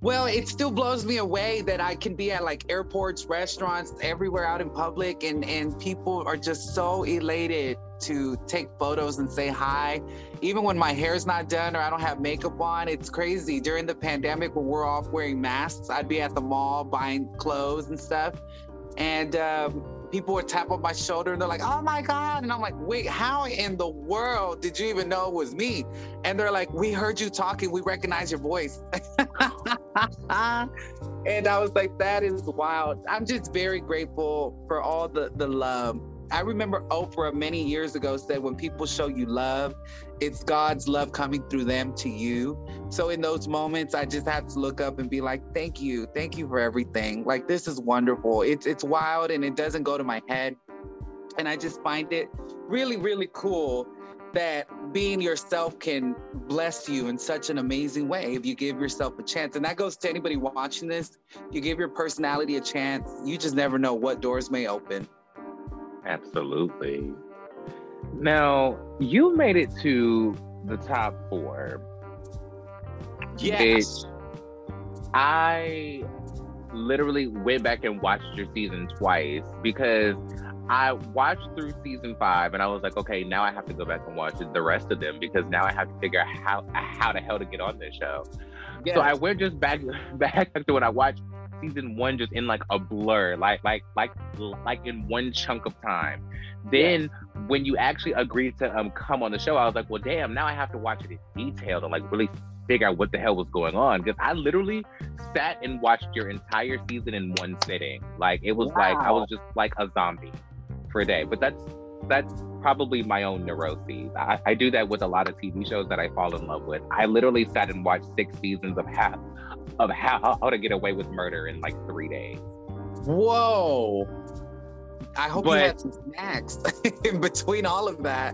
Well, it still blows me away that I can be at like airports, restaurants, everywhere out in public, and and people are just so elated to take photos and say hi. Even when my hair's not done or I don't have makeup on, it's crazy. During the pandemic, when we're off wearing masks, I'd be at the mall buying clothes and stuff, and um, people would tap on my shoulder and they're like, oh my God. And I'm like, wait, how in the world did you even know it was me? And they're like, we heard you talking. We recognize your voice. and I was like, that is wild. I'm just very grateful for all the, the love I remember Oprah many years ago said, when people show you love, it's God's love coming through them to you. So in those moments, I just have to look up and be like, thank you. Thank you for everything. Like, this is wonderful. It's, it's wild and it doesn't go to my head. And I just find it really, really cool that being yourself can bless you in such an amazing way if you give yourself a chance. And that goes to anybody watching this. You give your personality a chance, you just never know what doors may open. Absolutely. Now, you made it to the top four. Yes. I literally went back and watched your season twice because I watched through season five and I was like, okay, now I have to go back and watch the rest of them because now I have to figure out how how the hell to get on this show. Yes. So I went just back back to when I watched season one just in like a blur, like like like like in one chunk of time. Then yes. when you actually agreed to um come on the show, I was like, well, damn, now I have to watch it in detail to like really figure out what the hell was going on because I literally sat and watched your entire season in one sitting. Like it was wow. like I was just like a zombie for a day. But that's that's probably my own neuroses. I, I, do that with a lot of TV shows that I fall in love with. I literally sat and watched six seasons of how of how, how to get away with murder in like three days. Whoa. I hope but, you had some snacks in between all of that.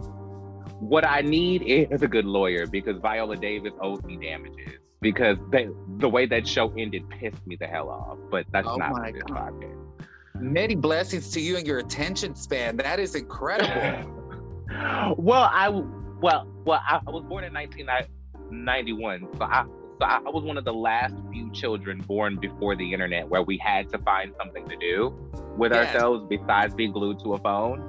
What I need is a good lawyer because Viola Davis owes me damages because they, the way that show ended pissed me the hell off. But that's oh not what this podcast. Many blessings to you and your attention span. That is incredible. well, I well well I, was born in 1991, so I so I, was one of the last few children born before the internet where we had to find something to do with yes. ourselves besides being glued to a phone.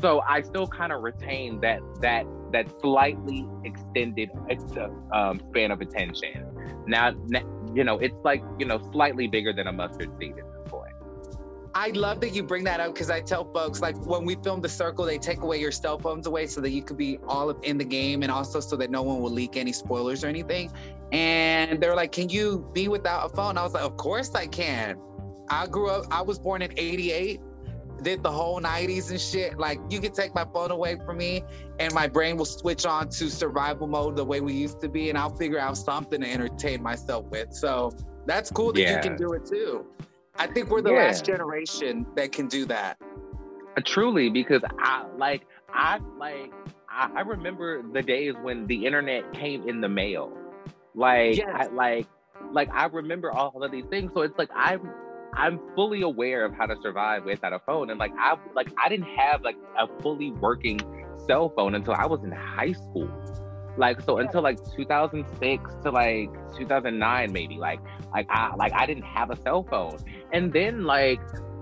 So I still kind of retain that that that slightly extended um, span of attention. Now, you know, it's like you know slightly bigger than a mustard seed I love that you bring that up because I tell folks like when we film the circle, they take away your cell phones away so that you could be all in the game and also so that no one will leak any spoilers or anything. And they're like, Can you be without a phone? I was like, Of course I can. I grew up, I was born in 88, did the whole 90s and shit. Like, you can take my phone away from me and my brain will switch on to survival mode the way we used to be, and I'll figure out something to entertain myself with. So that's cool that yeah. you can do it too. I think we're the yeah. last generation that can do that. Uh, truly, because I like I like I, I, remember the days when the internet came in the mail. Like yes. I, like like I remember all of these things. So it's like I'm I'm fully aware of how to survive without a phone. And like I like I didn't have like a fully working cell phone until I was in high school. Like so until like 2006 to like 2009 maybe. Like like I like I didn't have a cell phone. And then like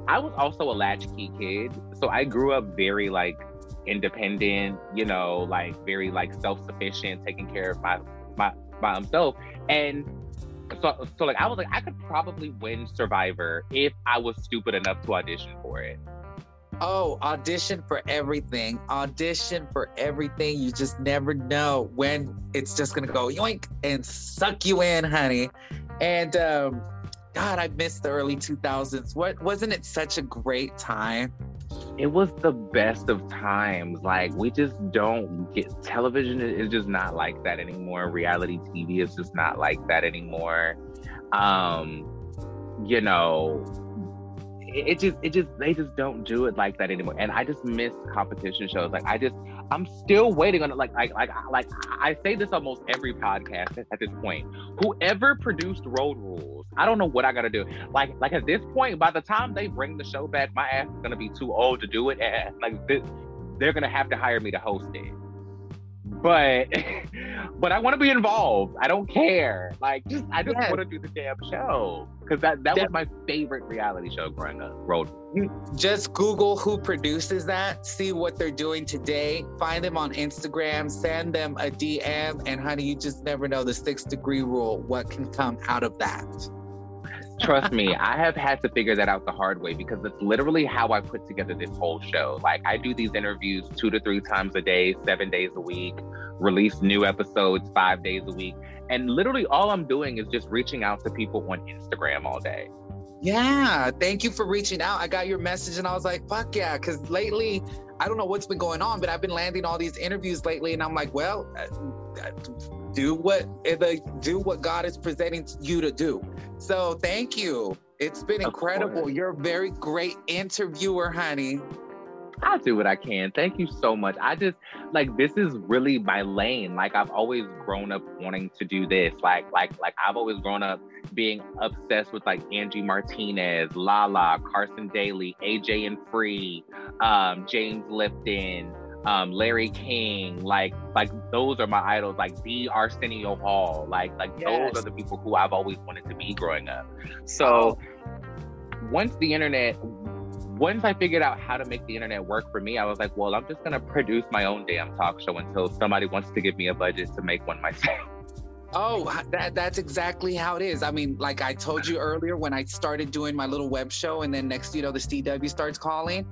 I was also a latchkey kid. So I grew up very like independent, you know, like very like self-sufficient, taking care of my my myself. And so so like I was like I could probably win Survivor if I was stupid enough to audition for it. Oh, audition for everything. Audition for everything. You just never know when it's just gonna go yoink and suck you in, honey. And um, God, I miss the early 2000s. What wasn't it such a great time? It was the best of times. Like we just don't get television is just not like that anymore. Reality TV is just not like that anymore. Um, you know, it just it just they just don't do it like that anymore and i just miss competition shows like i just i'm still waiting on it. Like like like like i say this almost every podcast at, this point. Whoever produced road rules i don't know what i gotta do. Like like at this point by the time they bring the show back my ass is gonna be too old to do it. And like this, they're gonna have to hire me to host it but but I want to be involved. I don't care. Like just I just yes. want to do the damn show because that that was my favorite reality show growing up. Road. Just Google who produces that. See what they're doing today. Find them on Instagram. Send them a DM, and honey, you just never know the six degree rule. What can come out of that? Trust me, I have had to figure that out the hard way because it's literally how I put together this whole show. Like, I do these interviews two to three times a day, seven days a week, release new episodes five days a week. And literally, all I'm doing is just reaching out to people on Instagram all day. Yeah, thank you for reaching out. I got your message and I was like, fuck yeah. Cause lately, I don't know what's been going on, but I've been landing all these interviews lately. And I'm like, well, uh, uh, do what uh, do what God is presenting you to do. So thank you. It's been incredible. You're a very great interviewer, honey. I'll do what I can. Thank you so much. I just like this is really my lane. Like I've always grown up wanting to do this. Like like like I've always grown up being obsessed with like Angie Martinez, Lala, Carson Daly, AJ and Free, um, James Lipton, um, Larry King. Like like those are my idols. Like the Arsenio Hall. Like like yes. those are the people who I've always wanted to be growing up. So. Oh. Once the internet once I figured out how to make the internet work for me, I was like, well, I'm just gonna produce my own damn talk show until somebody wants to give me a budget to make one myself. Oh, that that's exactly how it is. I mean, like I told you earlier when I started doing my little web show, and then next, you know, the CW starts calling.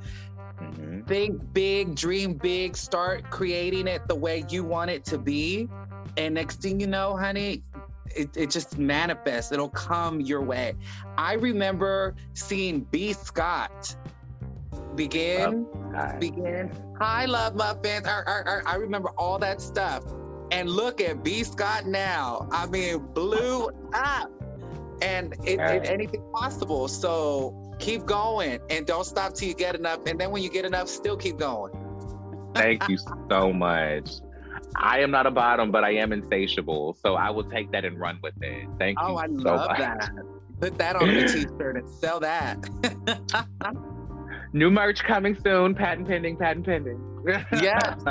Mm-hmm. Think big, dream big, start creating it the way you want it to be. And next thing you know, honey, it, it just manifests. It'll come your way. I remember seeing B. Scott begin, oh, begin. I love muffins. I, I, I remember all that stuff. And look at B. Scott now. I mean, blew up. And it, it, anything possible. So keep going and don't stop till you get enough. And then when you get enough, still keep going. Thank you so much. I am not a bottom, but I am insatiable. So I will take that and run with it. Thank oh, you. Oh, I so love much. that. Put that on a t-shirt and sell that. New merch coming soon. Patent pending. Patent pending. yes.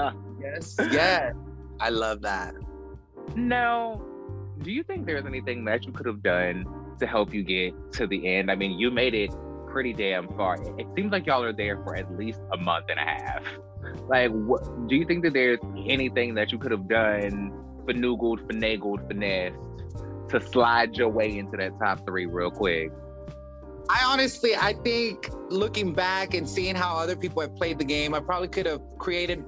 Yes. Yes. I love that. Now, do you think there's anything that you could have done to help you get to the end? I mean, you made it pretty damn far. It seems like y'all are there for at least a month and a half. Like, do you think that there's anything that you could have done, finagled, finagled, finessed to slide your way into that top three real quick? I honestly, I think looking back and seeing how other people have played the game, I probably could have created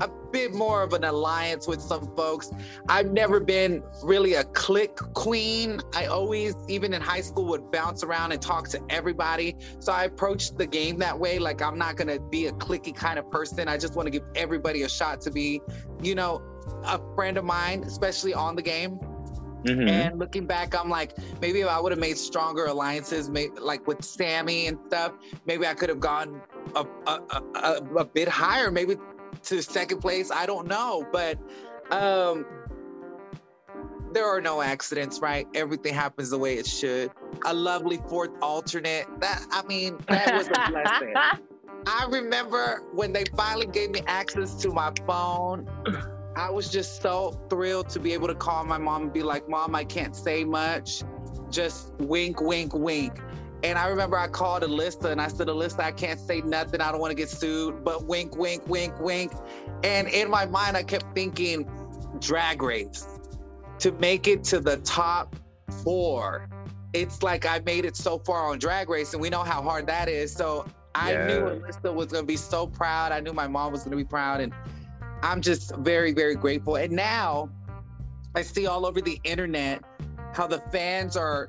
a bit more of an alliance with some folks. I've never been really a click queen. I always, even in high school, would bounce around and talk to everybody. So I approached the game that way. Like I'm not gonna be a clicky kind of person. I just want to give everybody a shot to be, you know, a friend of mine, especially on the game. Mm-hmm. And looking back, I'm like, maybe if I would have made stronger alliances, maybe like with Sammie and stuff, maybe I could have gone a, a, a, a, bit higher. Maybe to second place. I don't know, but um, there are no accidents, right? Everything happens the way it should. A lovely fourth alternate. That I mean, that was a blessing. I remember when they finally gave me access to my phone. I was just so thrilled to be able to call my mom and be like, "Mom, I can't say much. Just wink, wink, wink." And I remember I called Alyssa and I said, Alyssa, I can't say nothing. I don't want to get sued, but wink, wink, wink, wink. And in my mind, I kept thinking, drag race to make it to the top four. It's like I made it so far on drag race, and we know how hard that is. So I yeah. knew Alyssa was going to be so proud. I knew my mom was going to be proud. And I'm just very, very grateful. And now I see all over the internet how the fans are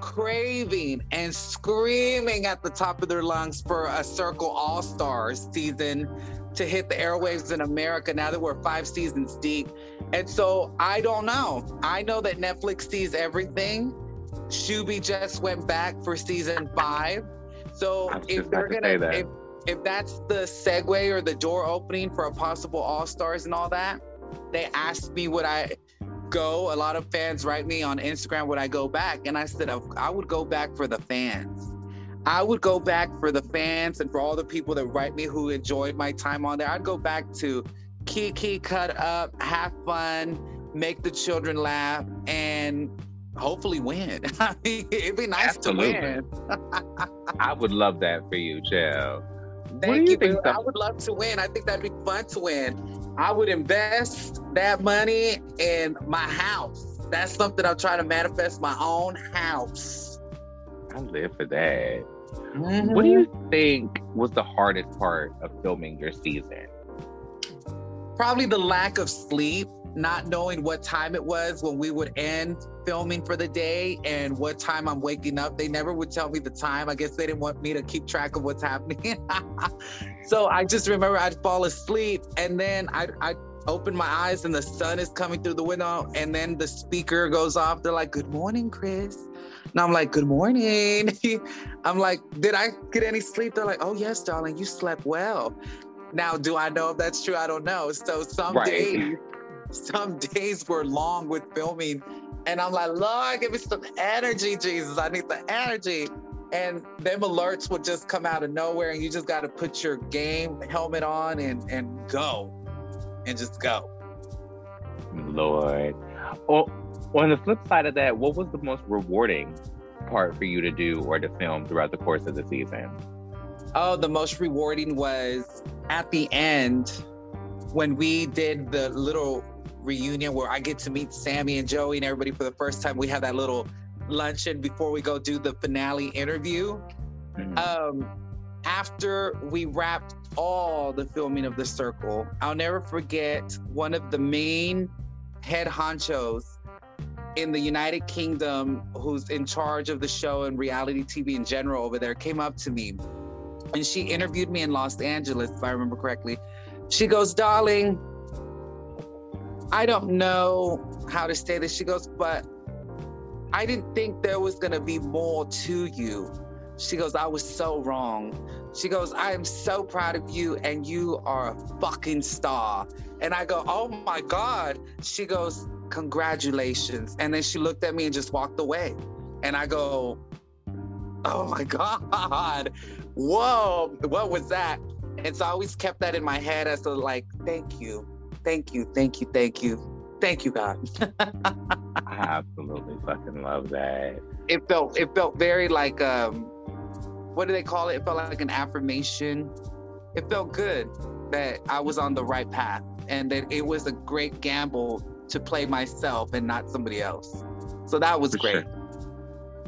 craving and screaming at the top of their lungs for a Circle All Stars season to hit the airwaves in America now that we're five seasons deep. And so I don't know. I know that Netflix sees everything. Shuby just went back for season five. So if they're gonna to if, if that's the segue or the door opening for a possible all stars and all that, they asked me what I go. A lot of fans write me on Instagram would I go back, and I said I would go back for the fans. I would go back for the fans and for all the people that write me who enjoyed my time on there. I'd go back to Kiki, cut up, have fun, make the children laugh, and hopefully win. I mean, it'd be nice Absolutely. to win. I would love that for you, Jill. Thank you. you I would love to win. I think that'd be fun to win. I would invest that money in my house. That's something I'm trying to manifest my own house. I live for that. Mm-hmm. What do you think was the hardest part of filming your season? Probably the lack of sleep, not knowing what time it was when we would end filming for the day and what time I'm waking up. They never would tell me the time. I guess they didn't want me to keep track of what's happening. so I just remember I'd fall asleep and then I'd, I'd open my eyes and the sun is coming through the window and then the speaker goes off. They're like, Good morning, Chris. And I'm like, Good morning. I'm like, Did I get any sleep? They're like, Oh, yes, darling, you slept well. Now, do I know if that's true? I don't know. So some right. days, some days were long with filming. And I'm like, Lord, give me some energy, Jesus. I need the energy. And them alerts would just come out of nowhere, and you just got to put your game helmet on and, and go and just go. Lord. Well, on the flip side of that, what was the most rewarding part for you to do or to film throughout the course of the season? Oh, the most rewarding was at the end when we did the little reunion where I get to meet Sammie and Joey and everybody for the first time. We have that little luncheon before we go do the finale interview. Mm-hmm. Um, after we wrapped all the filming of The Circle, I'll never forget one of the main head honchos in the United Kingdom who's in charge of the show and reality TV in general over there came up to me and she interviewed me in Los Angeles, if I remember correctly. She goes, Darling, I don't know how to say this. She goes, but I didn't think there was going to be more to you. She goes, I was so wrong. She goes, I am so proud of you and you are a fucking star. And I go, Oh my God. She goes, Congratulations. And then she looked at me and just walked away. And I go, Oh my God. Whoa, what was that? And so I always kept that in my head as a like, thank you, thank you, thank you, thank you, thank you, God. I absolutely fucking love that. It felt it felt very like um what do they call it? It felt like an affirmation. It felt good that I was on the right path and that it was a great gamble to play myself and not somebody else. So that was For great. Sure.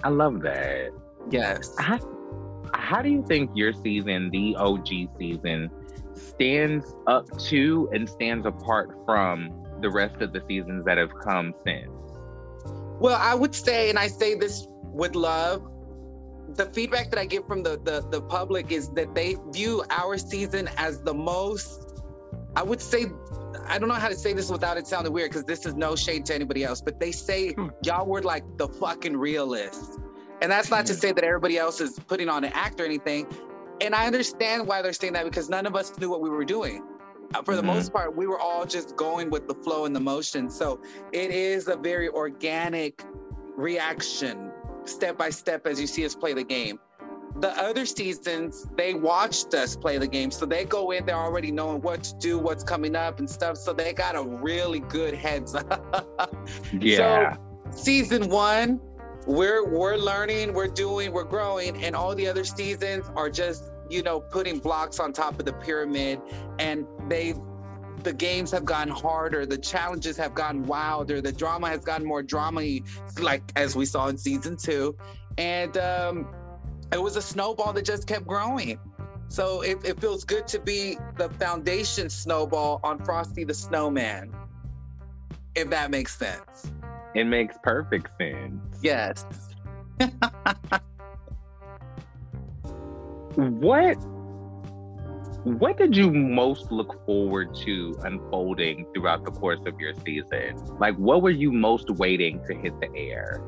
I love that. Yes. How, how do you think your season, the OG season, stands up to and stands apart from the rest of the seasons that have come since? Well, I would say, and I say this with love, the feedback that I get from the, the, the public is that they view our season as the most, I would say, I don't know how to say this without it sounding weird because this is no shade to anybody else, but they say hmm. y'all were like the fucking realists. And that's not to say that everybody else is putting on an act or anything. And I understand why they're saying that because none of us knew what we were doing. Uh, for the mm-hmm. most part, we were all just going with the flow and the motion. So it is a very organic reaction, step by step, as you see us play the game. The other seasons, they watched us play the game. So they go in, they're already knowing what to do, what's coming up and stuff. So they got a really good heads up. yeah. So season one, we're we're learning, we're doing, we're growing, and all the other seasons are just you know putting blocks on top of the pyramid, and they the games have gotten harder, the challenges have gotten wilder, the drama has gotten more drama like as we saw in season two, and um, it was a snowball that just kept growing. So it, it feels good to be the foundation snowball on Frosty the Snowman, if that makes sense. It makes perfect sense. Yes. what what did you most look forward to unfolding throughout the course of your season? Like what were you most waiting to hit the air?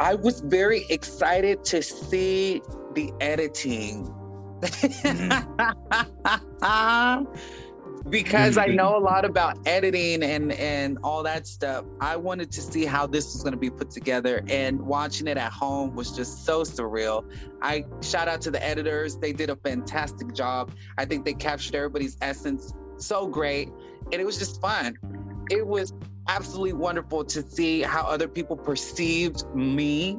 I was very excited to see the editing. Mm-hmm. because I mm-hmm. know a lot about editing and and all that stuff. I wanted to see how this was going to be put together, and watching it at home was just so surreal. I shout out to the editors; they did a fantastic job. I think they captured everybody's essence so great, and it was just fun. It was absolutely wonderful to see how other people perceived me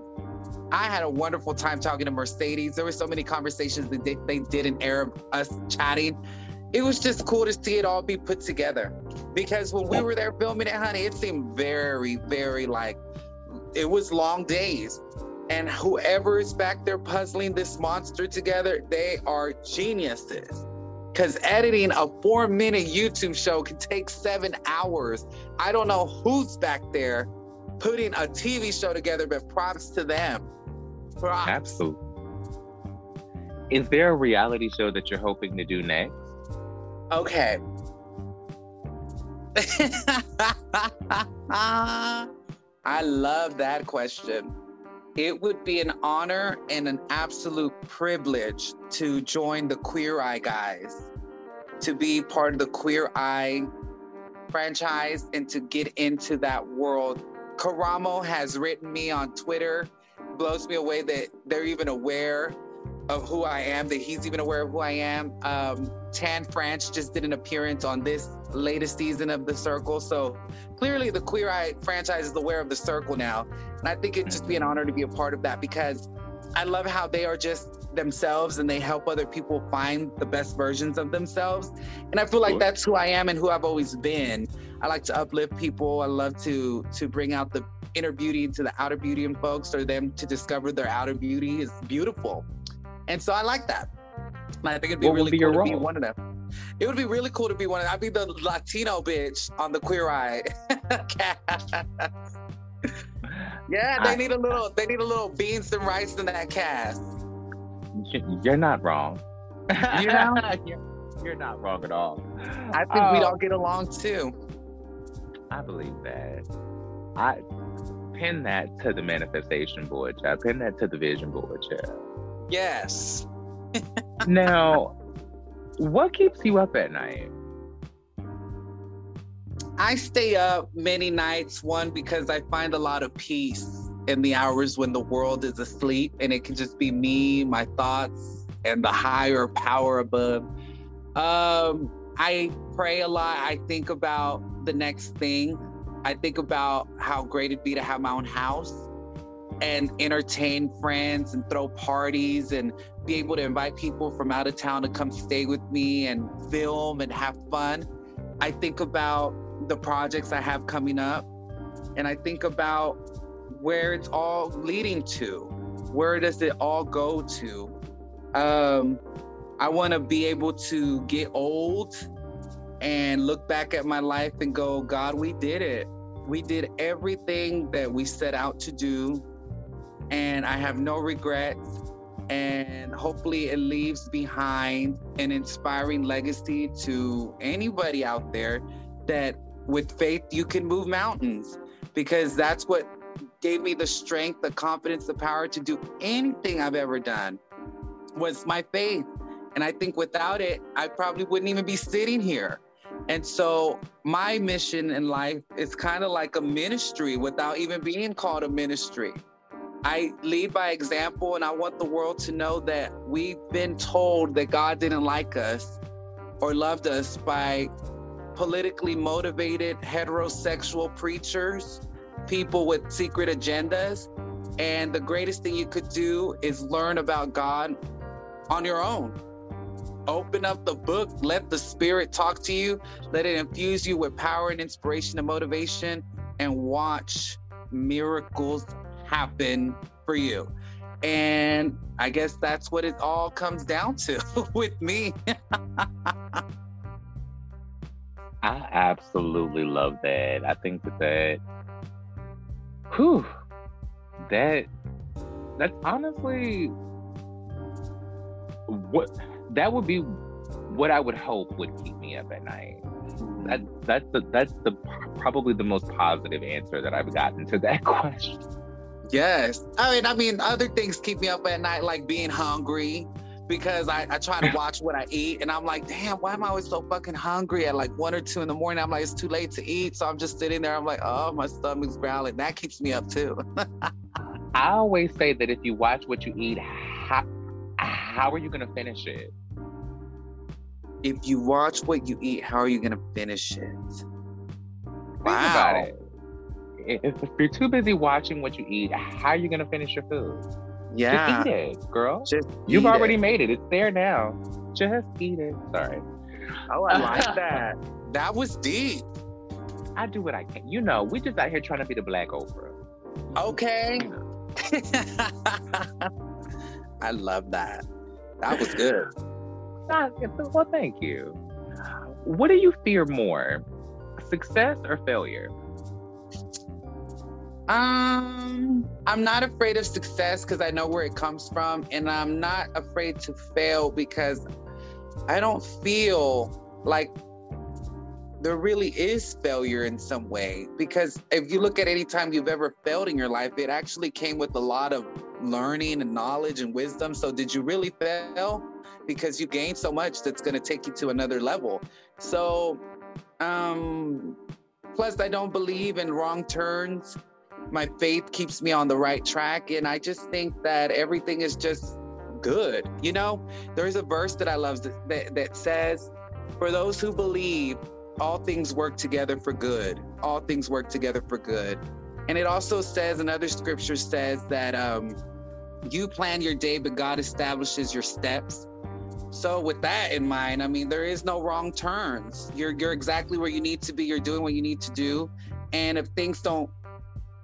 I had a wonderful time talking to Mercedes. There were so many conversations that they, they did in air of us chatting it was just cool to see it all be put together. Because when we were there filming it, honey, it seemed very, very like it was long days. And whoever is back there puzzling this monster together, they are geniuses. Because editing a four minute YouTube show can take seven hours. I don't know who's back there putting a TV show together, but props to them. Props. Absolutely. Is there a reality show that you're hoping to do next? Okay. I love that question. It would be an honor and an absolute privilege to join the Queer Eye guys, to be part of the Queer Eye franchise and to get into that world. Karamo has written me on Twitter, blows me away that they're even aware of who I am, that he's even aware of who I am. Um, Tan France just did an appearance on this latest season of The Circle. So clearly the Queer Eye franchise is aware of The Circle now. And I think it'd just be an mm-hmm. honor to be a part of that because I love how they are just themselves and they help other people find the best versions of themselves. And I feel like that's who I am and who I've always been. I like to uplift people. I love to to bring out the inner beauty into the outer beauty in folks or them to discover their outer beauty is beautiful. And so I like that. I think it'd be What really be cool to be one of them. It would be really cool to be one of them. I'd be the Latino bitch on the Queer Eye cast. Yeah, they I- need a little. They need a little beans and rice in that cast. You- You're not wrong. You know? you're, you're not wrong at all. I think we'd Oh, all um, get along too. I believe that. I pin that to the manifestation board, child. Pin that to the vision board, child. Yes. Now, what keeps you up at night? I stay up many nights, one, because I find a lot of peace in the hours when the world is asleep and it can just be me, my thoughts, and the higher power above. Um, I pray a lot. I think about the next thing. I think about how great it'd be to have my own house and entertain friends and throw parties and be able to invite people from out of town to come stay with me and film and have fun. I think about the projects I have coming up and I think about where it's all leading to. Where does it all go to? Um, I want to be able to get old and look back at my life and go, God, we did it. We did everything that we set out to do. And I have no regrets. And hopefully, it leaves behind an inspiring legacy to anybody out there that with faith you can move mountains because that's what gave me the strength, the confidence, the power to do anything I've ever done was my faith. And I think without it, I probably wouldn't even be sitting here. And so my mission in life is kind of like a ministry without even being called a ministry. I lead by example, and I want the world to know that we've been told that God didn't like us or loved us by politically motivated heterosexual preachers, people with secret agendas. And the greatest thing you could do is learn about God on your own. Open up the book, let the Spirit talk to you, let it infuse you with power and inspiration and motivation, and watch miracles happen for you. And I guess that's what it all comes down to with me. I absolutely love that. I think that that, whew, that, that's honestly what that would be what I would hope would keep me up at night. That that's the that's the probably the most positive answer that I've gotten to that question. Yes. I mean, I mean, other things keep me up at night, like being hungry, because I, I try to watch what I eat, and I'm like, damn, why am I always so fucking hungry at like one or two in the morning? I'm like, it's too late to eat, so I'm just sitting there. I'm like, oh, my stomach's growling. That keeps me up too. I always say that if you watch what you eat, how how are you gonna finish it? if you watch what you eat, how are you gonna finish it? Think about it. If, if you're too busy watching what you eat, how are you gonna finish your food? Yeah. Just eat it, girl. Just You've already it. made it. It's there now. Just eat it. Sorry. Oh, I like that. That was deep. I do what I can. You know, we just out here trying to be the black Oprah. Okay. I love that. That was good. well, thank you. What do you fear more, success or failure? Um, I'm not afraid of success because I know where it comes from, and I'm not afraid to fail because I don't feel like there really is failure in some way. Because if you look at any time you've ever failed in your life, it actually came with a lot of learning and knowledge and wisdom. So, did you really fail? Because you gained so much that's going to take you to another level. So, um, plus, I don't believe in wrong turns my faith keeps me on the right track. And I just think that everything is just good. You know, there's a verse that I love that, that, says, For those who believe, all things work together for good. All things work together for good. And it also says, another scripture says that um, you plan your day, but God establishes your steps. So with that in mind, I mean, there is no wrong turns. You're you're exactly where you need to be. You're doing what you need to do. And if things don't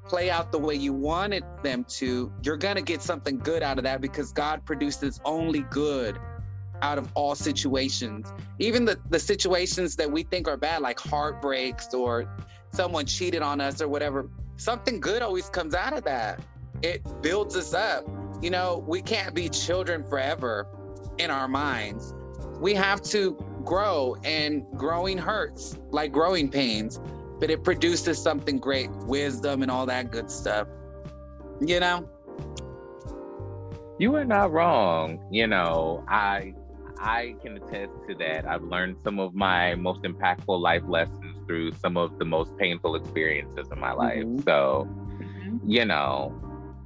play out the way you wanted them to, you're going to get something good out of that because God produces only good out of all situations. Even the, the situations that we think are bad, like heartbreaks or someone cheated on us or whatever, something good always comes out of that. It builds us up. You know, we can't be children forever in our minds. We have to grow, and growing hurts like growing pains but it produces something great wisdom and all that good stuff you know you are not wrong you know i i can attest to that i've learned some of my most impactful life lessons through some of the most painful experiences in my life mm-hmm. so mm-hmm. you know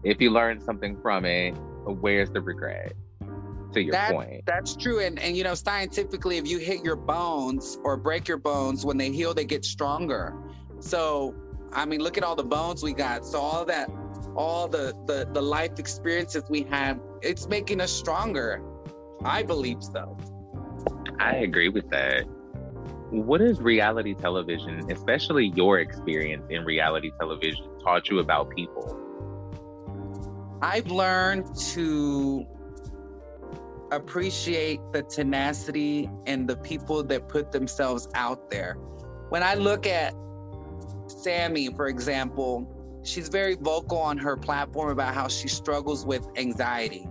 if you learn something from it where's the regret to your that, point. That's true. And and you know, scientifically, if you hit your bones or break your bones, when they heal, they get stronger. So I mean, look at all the bones we got. So all that, all the the the life experiences we have, it's making us stronger. I believe so. I agree with that. What has reality television, especially your experience in reality television, taught you about people? I've learned to appreciate the tenacity and the people that put themselves out there. When I look at Sammie, for example, she's very vocal on her platform about how she struggles with anxiety.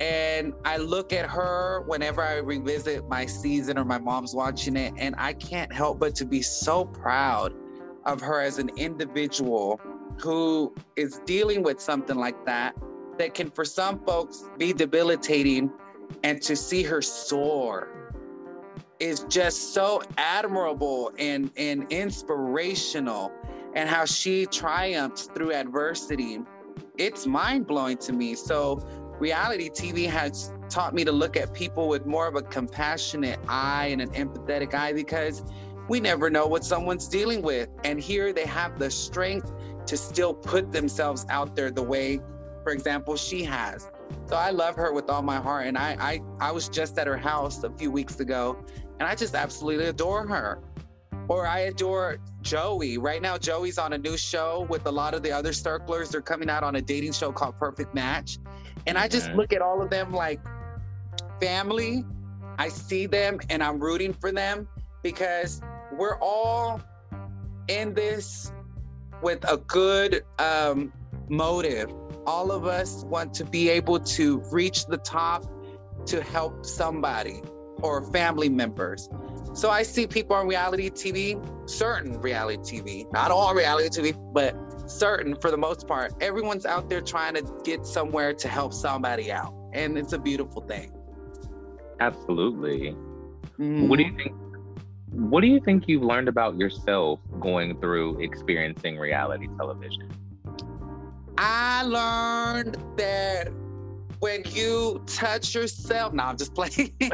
And I look at her whenever I revisit my season or my mom's watching it, and I can't help but to be so proud of her as an individual who is dealing with something like that that can for some folks be debilitating and to see her soar is just so admirable and, and inspirational and how she triumphs through adversity it's mind-blowing to me so reality tv has taught me to look at people with more of a compassionate eye and an empathetic eye because we never know what someone's dealing with and here they have the strength to still put themselves out there the way for example, she has. So I love her with all my heart. And I, I, I was just at her house a few weeks ago, and I just absolutely adore her. Or I adore Joey. Right now, Joey's on a new show with a lot of the other circlers. They're coming out on a dating show called Perfect Match. And I just look at all of them like family. I see them and I'm rooting for them because we're all in this with a good um, motive all of us want to be able to reach the top to help somebody or family members. So I see people on reality TV, certain reality TV, not all reality TV, but certain for the most part. Everyone's out there trying to get somewhere to help somebody out. And it's a beautiful thing. Absolutely. Mm. What do you think? What do you think you've learned about yourself going through experiencing reality television? I learned that when you touch yourself, now I'm just playing.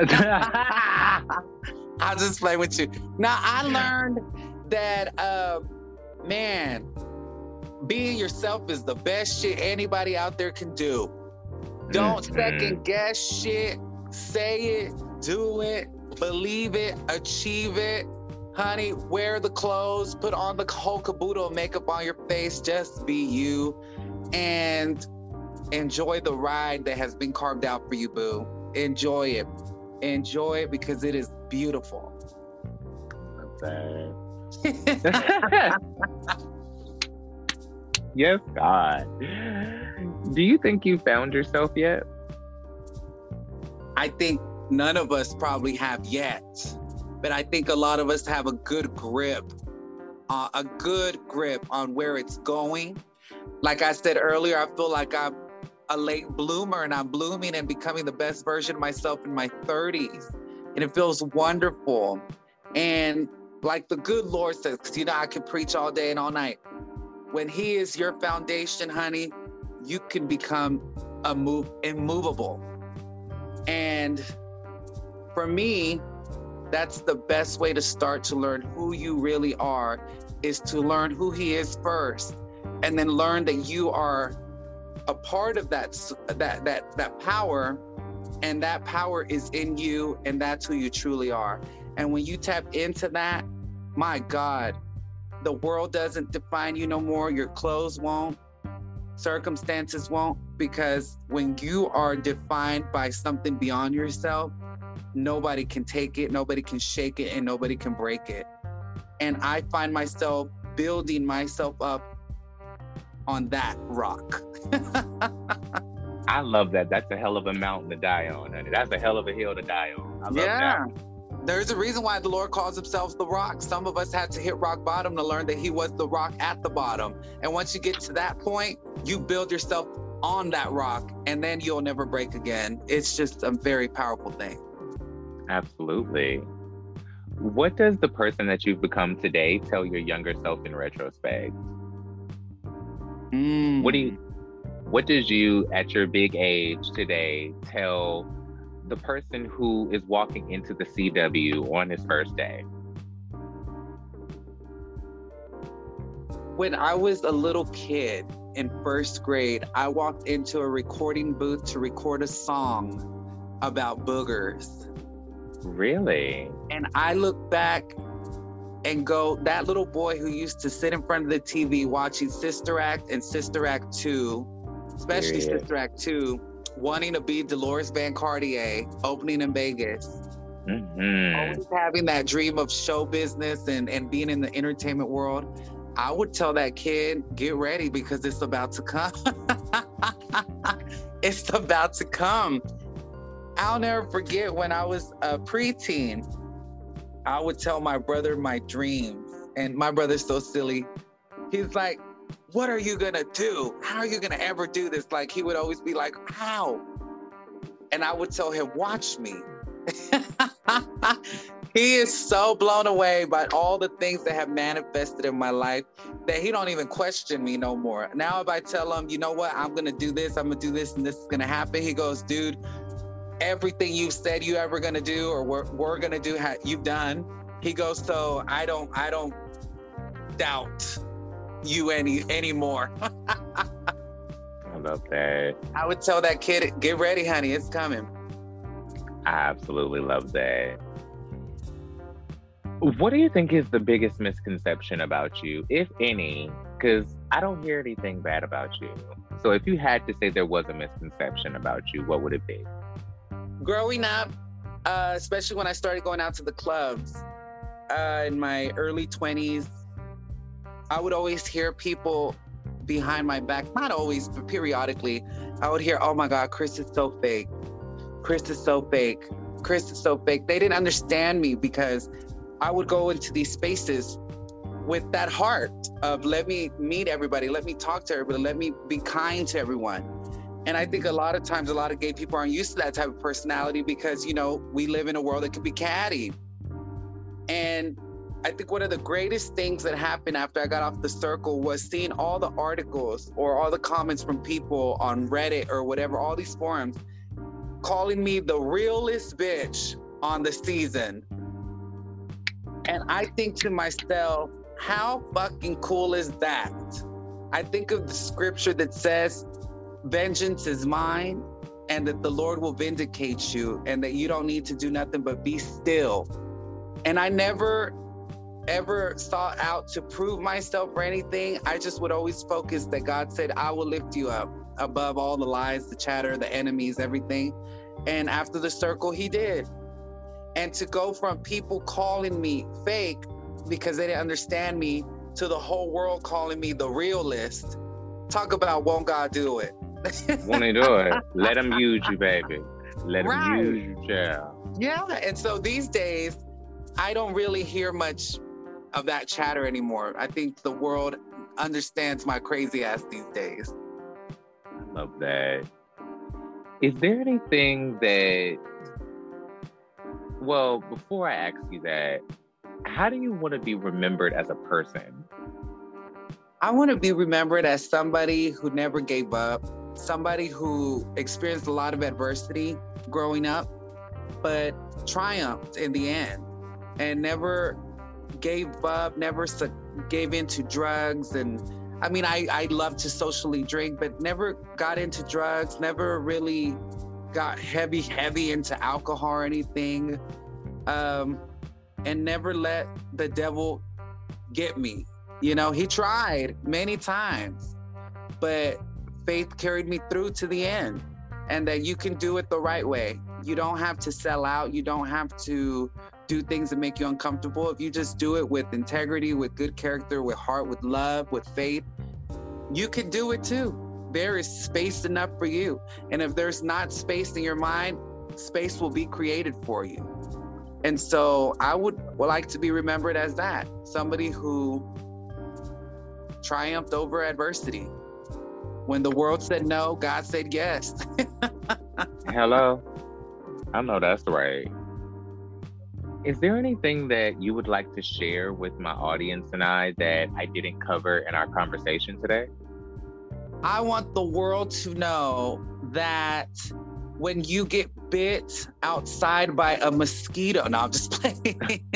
I'll just play with you. Now I learned that uh, man, being yourself is the best shit anybody out there can do. Don't mm-hmm. second guess shit. Say it, do it, believe it, achieve it. Honey, wear the clothes, put on the whole caboodle makeup on your face. Just be you and enjoy the ride that has been carved out for you, boo. Enjoy it. enjoy it because it is beautiful. yes, God. Do you think you found yourself yet? I think none of us probably have yet, but I think a lot of us have a good grip, uh, a good grip on where it's going. Like I said earlier, I feel like I'm a late bloomer and I'm blooming and becoming the best version of myself in my 30s. And it feels wonderful. And like the good Lord says, because you know, I could preach all day and all night. When He is your foundation, honey, you can become a move immovable. And for me, that's the best way to start to learn who you really are is to learn who he is first and then learn that you are a part of that that that that power and that power is in you and that's who you truly are. And when you tap into that my god the world doesn't define you no more your clothes won't circumstances won't because when you are defined by something beyond yourself nobody can take it nobody can shake it and nobody can break it. And i find myself building myself up on that rock i love that that's a hell of a mountain to die on honey. that's a hell of a hill to die on yeah that. There's a reason why the Lord calls himself the rock. Some of us had to hit rock bottom to learn that he was the rock at the bottom. And once you get to that point, you build yourself on that rock and then you'll never break again. It's just a very powerful thing. Absolutely. What does the person that you've become today tell your younger self in retrospect? Mm. What do you what does you at your big age today tell the person who is walking into the CW on his first day? When I was a little kid in first grade, I walked into a recording booth to record a song about boogers. Really? And I look back and go, that little boy who used to sit in front of the TV watching Sister Act and Sister Act 2, especially Period. Sister Act 2 wanting to be Deloris Van Cartier, opening in Vegas. Mm-hmm. Always having that dream of show business and, and being in the entertainment world. I would tell that kid, get ready because it's about to come. it's about to come. I'll never forget when I was a preteen, I would tell my brother my dreams. And my brother's so silly. He's like, what are you gonna do? How are you gonna ever do this? Like he would always be like, how? And I would tell him, watch me. he is so blown away by all the things that have manifested in my life that he don't even question me no more. Now if I tell him, you know what, I'm gonna do this, I'm gonna do this, and this is gonna happen, he goes, dude, everything you've said you ever gonna do or we're, we're gonna do, you've done. He goes, so I don't, I don't doubt you any anymore. I love that. I would tell that kid, get ready, honey, it's coming. I absolutely love that. What do you think is the biggest misconception about you, if any? Because I don't hear anything bad about you. So if you had to say there was a misconception about you, what would it be? Growing up, uh, especially when I started going out to the clubs uh, in my early 20s, I would always hear people behind my back, not always, but periodically, I would hear, oh my God, Chris is so fake. Chris is so fake. Chris is so fake. They didn't understand me because I would go into these spaces with that heart of let me meet everybody, let me talk to everybody, let me be kind to everyone. And I think a lot of times, a lot of gay people aren't used to that type of personality because, you know, we live in a world that can be catty. And I think one of the greatest things that happened after I got off the circle was seeing all the articles or all the comments from people on Reddit or whatever, all these forums, calling me the realest bitch on the season. And I think to myself, how fucking cool is that? I think of the scripture that says, Vengeance is mine, and that the Lord will vindicate you, and that you don't need to do nothing but be still. And I never ever sought out to prove myself or anything. I just would always focus that God said, I will lift you up above all the lies, the chatter, the enemies, everything. And after the circle, He did. And to go from people calling me fake because they didn't understand me to the whole world calling me the realist. Talk about won't God do it? Won't he do it? Let them use you, baby. Let right. him use you, child. Yeah. And so these days, I don't really hear much of that chatter anymore. I think the world understands my crazy ass these days. I love that. Is there anything that, well, before I ask you that, how do you want to be remembered as a person? I want to be remembered as somebody who never gave up, somebody who experienced a lot of adversity growing up, but triumphed in the end and never gave up, never su- gave into drugs. And I mean, I, I love to socially drink, but never got into drugs, never really got heavy, heavy into alcohol or anything. Um, and never let the devil get me. You know, he tried many times, but faith carried me through to the end. And that you can do it the right way. You don't have to sell out. You don't have to do things that make you uncomfortable. If you just do it with integrity, with good character, with heart, with love, with faith, you can do it too. There is space enough for you. And if there's not space in your mind, space will be created for you. And so I would, would like to be remembered as that somebody who triumphed over adversity. When the world said no, God said yes. Hello. I know that's right. Is there anything that you would like to share with my audience and I that I didn't cover in our conversation today? I want the world to know that when you get bit outside by a mosquito. No, I'm just playing.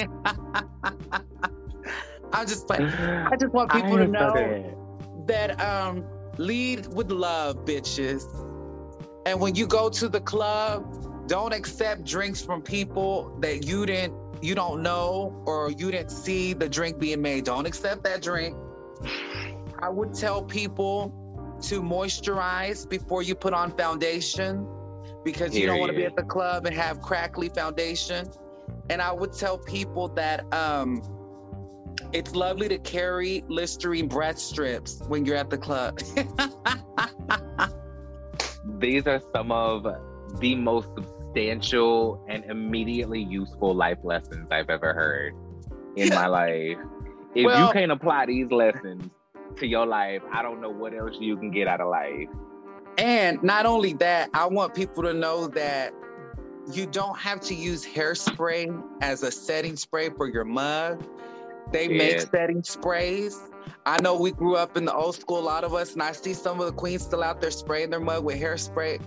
I'm just playing. I just want people to know that um, lead with love, bitches. And when you go to the club, don't accept drinks from people that you didn't you don't know or you didn't see the drink being made. Don't accept that drink. I would tell people to moisturize before you put on foundation because you don't want to be at the club and have crackly foundation. And I would tell people that um, it's lovely to carry Listerine breath strips when you're at the club. These are some of the most substantial and immediately useful life lessons I've ever heard in my life. If well, you can't apply these lessons to your life, I don't know what else you can get out of life. And not only that, I want people to know that you don't have to use hairspray as a setting spray for your mug. They yeah. make setting sprays. I know we grew up in the old school, a lot of us, and I see some of the queens still out there spraying their mug with hairspray.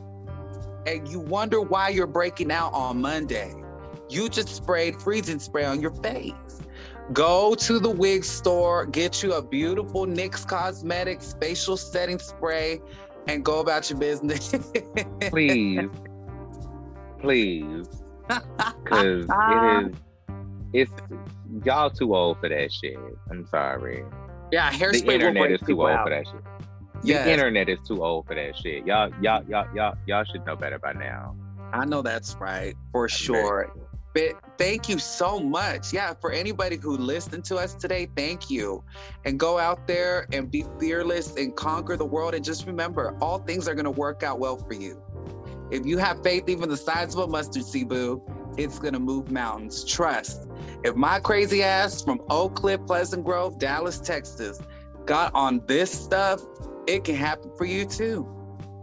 And you wonder why you're breaking out on Monday. You just sprayed freezing spray on your face. Go to the wig store, get you a beautiful NYX Cosmetics facial setting spray and go about your business. please, please, because it is. It's y'all too old for that shit. I'm sorry. Yeah, hairspray. The internet is too old out. for that shit. Yes. The internet is too old for that shit. Y'all, y'all, y'all, y'all, y'all should know better by now. I know that's right for sure. But thank you so much. Yeah, for anybody who listened to us today, thank you. And go out there and be fearless and conquer the world. And just remember, all things are going to work out well for you. If you have faith, even the size of a mustard seed, boo, it's going to move mountains. Trust. If my crazy ass from Oak Cliff, Pleasant Grove, Dallas, Texas got on this stuff, it can happen for you too.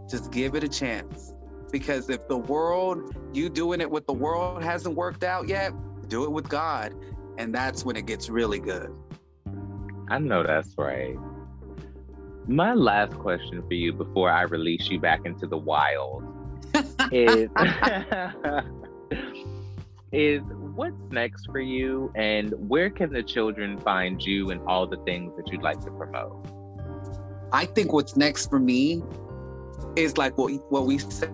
Just give it a chance. Because if the world, you doing it with the world hasn't worked out yet, do it with God. And that's when it gets really good. I know that's right. My last question for you before I release you back into the wild is is what's next for you and where can the children find you and all the things that you'd like to promote? I think what's next for me is like what what we said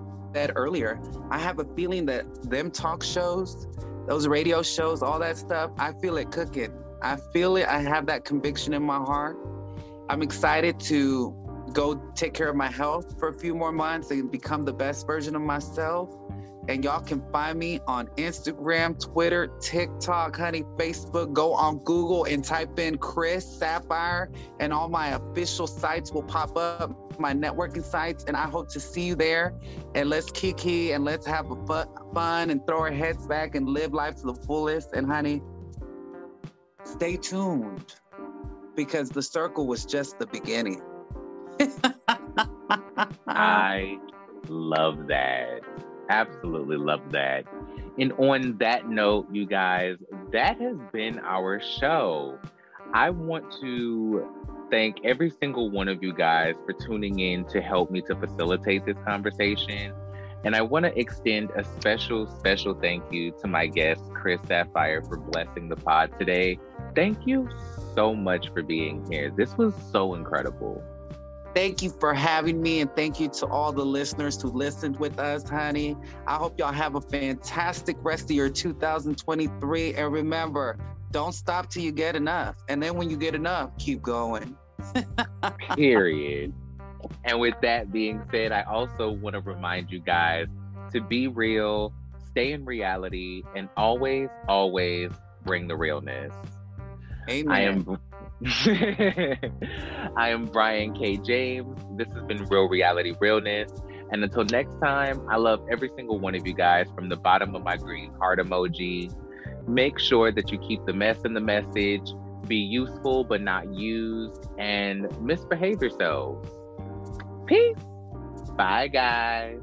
earlier, I have a feeling that them talk shows, those radio shows, all that stuff, I feel it cooking. I feel it. I have that conviction in my heart. I'm excited to go take care of my health for a few more months and become the best version of myself. And y'all can find me on Instagram, Twitter, TikTok, honey, Facebook. Go on Google and type in Chris Sapphire, and all my official sites will pop up, my networking sites. And I hope to see you there. And let's kiki and let's have a fun and throw our heads back and live life to the fullest. And honey, stay tuned because the circle was just the beginning. I love that. Absolutely love that. And on that note, you guys, that has been our show. I want to thank every single one of you guys for tuning in to help me to facilitate this conversation. And I want to extend a special, special thank you to my guest, Chris Sapphire, for blessing the pod today. Thank you so much for being here. This was so incredible. Thank you for having me, and thank you to all the listeners who listened with us, honey. I hope y'all have a fantastic rest of your 2023. And remember, don't stop till you get enough. And then when you get enough, keep going. Period. And with that being said, I also want to remind you guys to be real, stay in reality, and always, always bring the realness. Amen. I am I am Brian K. James. This has been Real Reality Realness. And until next time, I love every single one of you guys from the bottom of my green heart emoji. Make sure that you keep the mess in the message, be useful but not used, and misbehave yourselves. Peace. Bye, guys.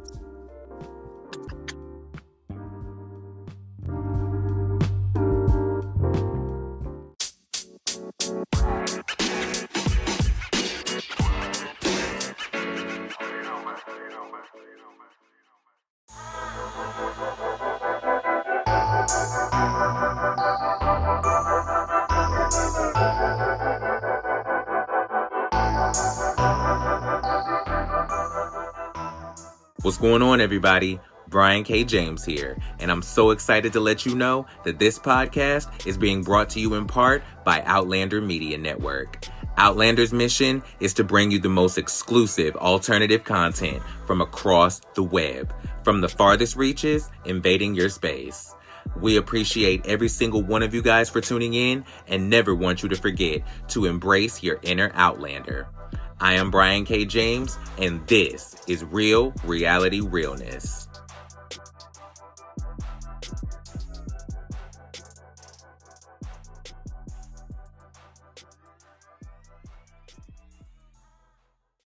What's going on, everybody? Brian K. James here, and I'm so excited to let you know that this podcast is being brought to you in part by Outlander Media Network. Outlander's mission is to bring you the most exclusive alternative content from across the web, from the farthest reaches invading your space. We appreciate every single one of you guys for tuning in and never want you to forget to embrace your inner Outlander. I am Brian K. James, and this is Real Reality Realness.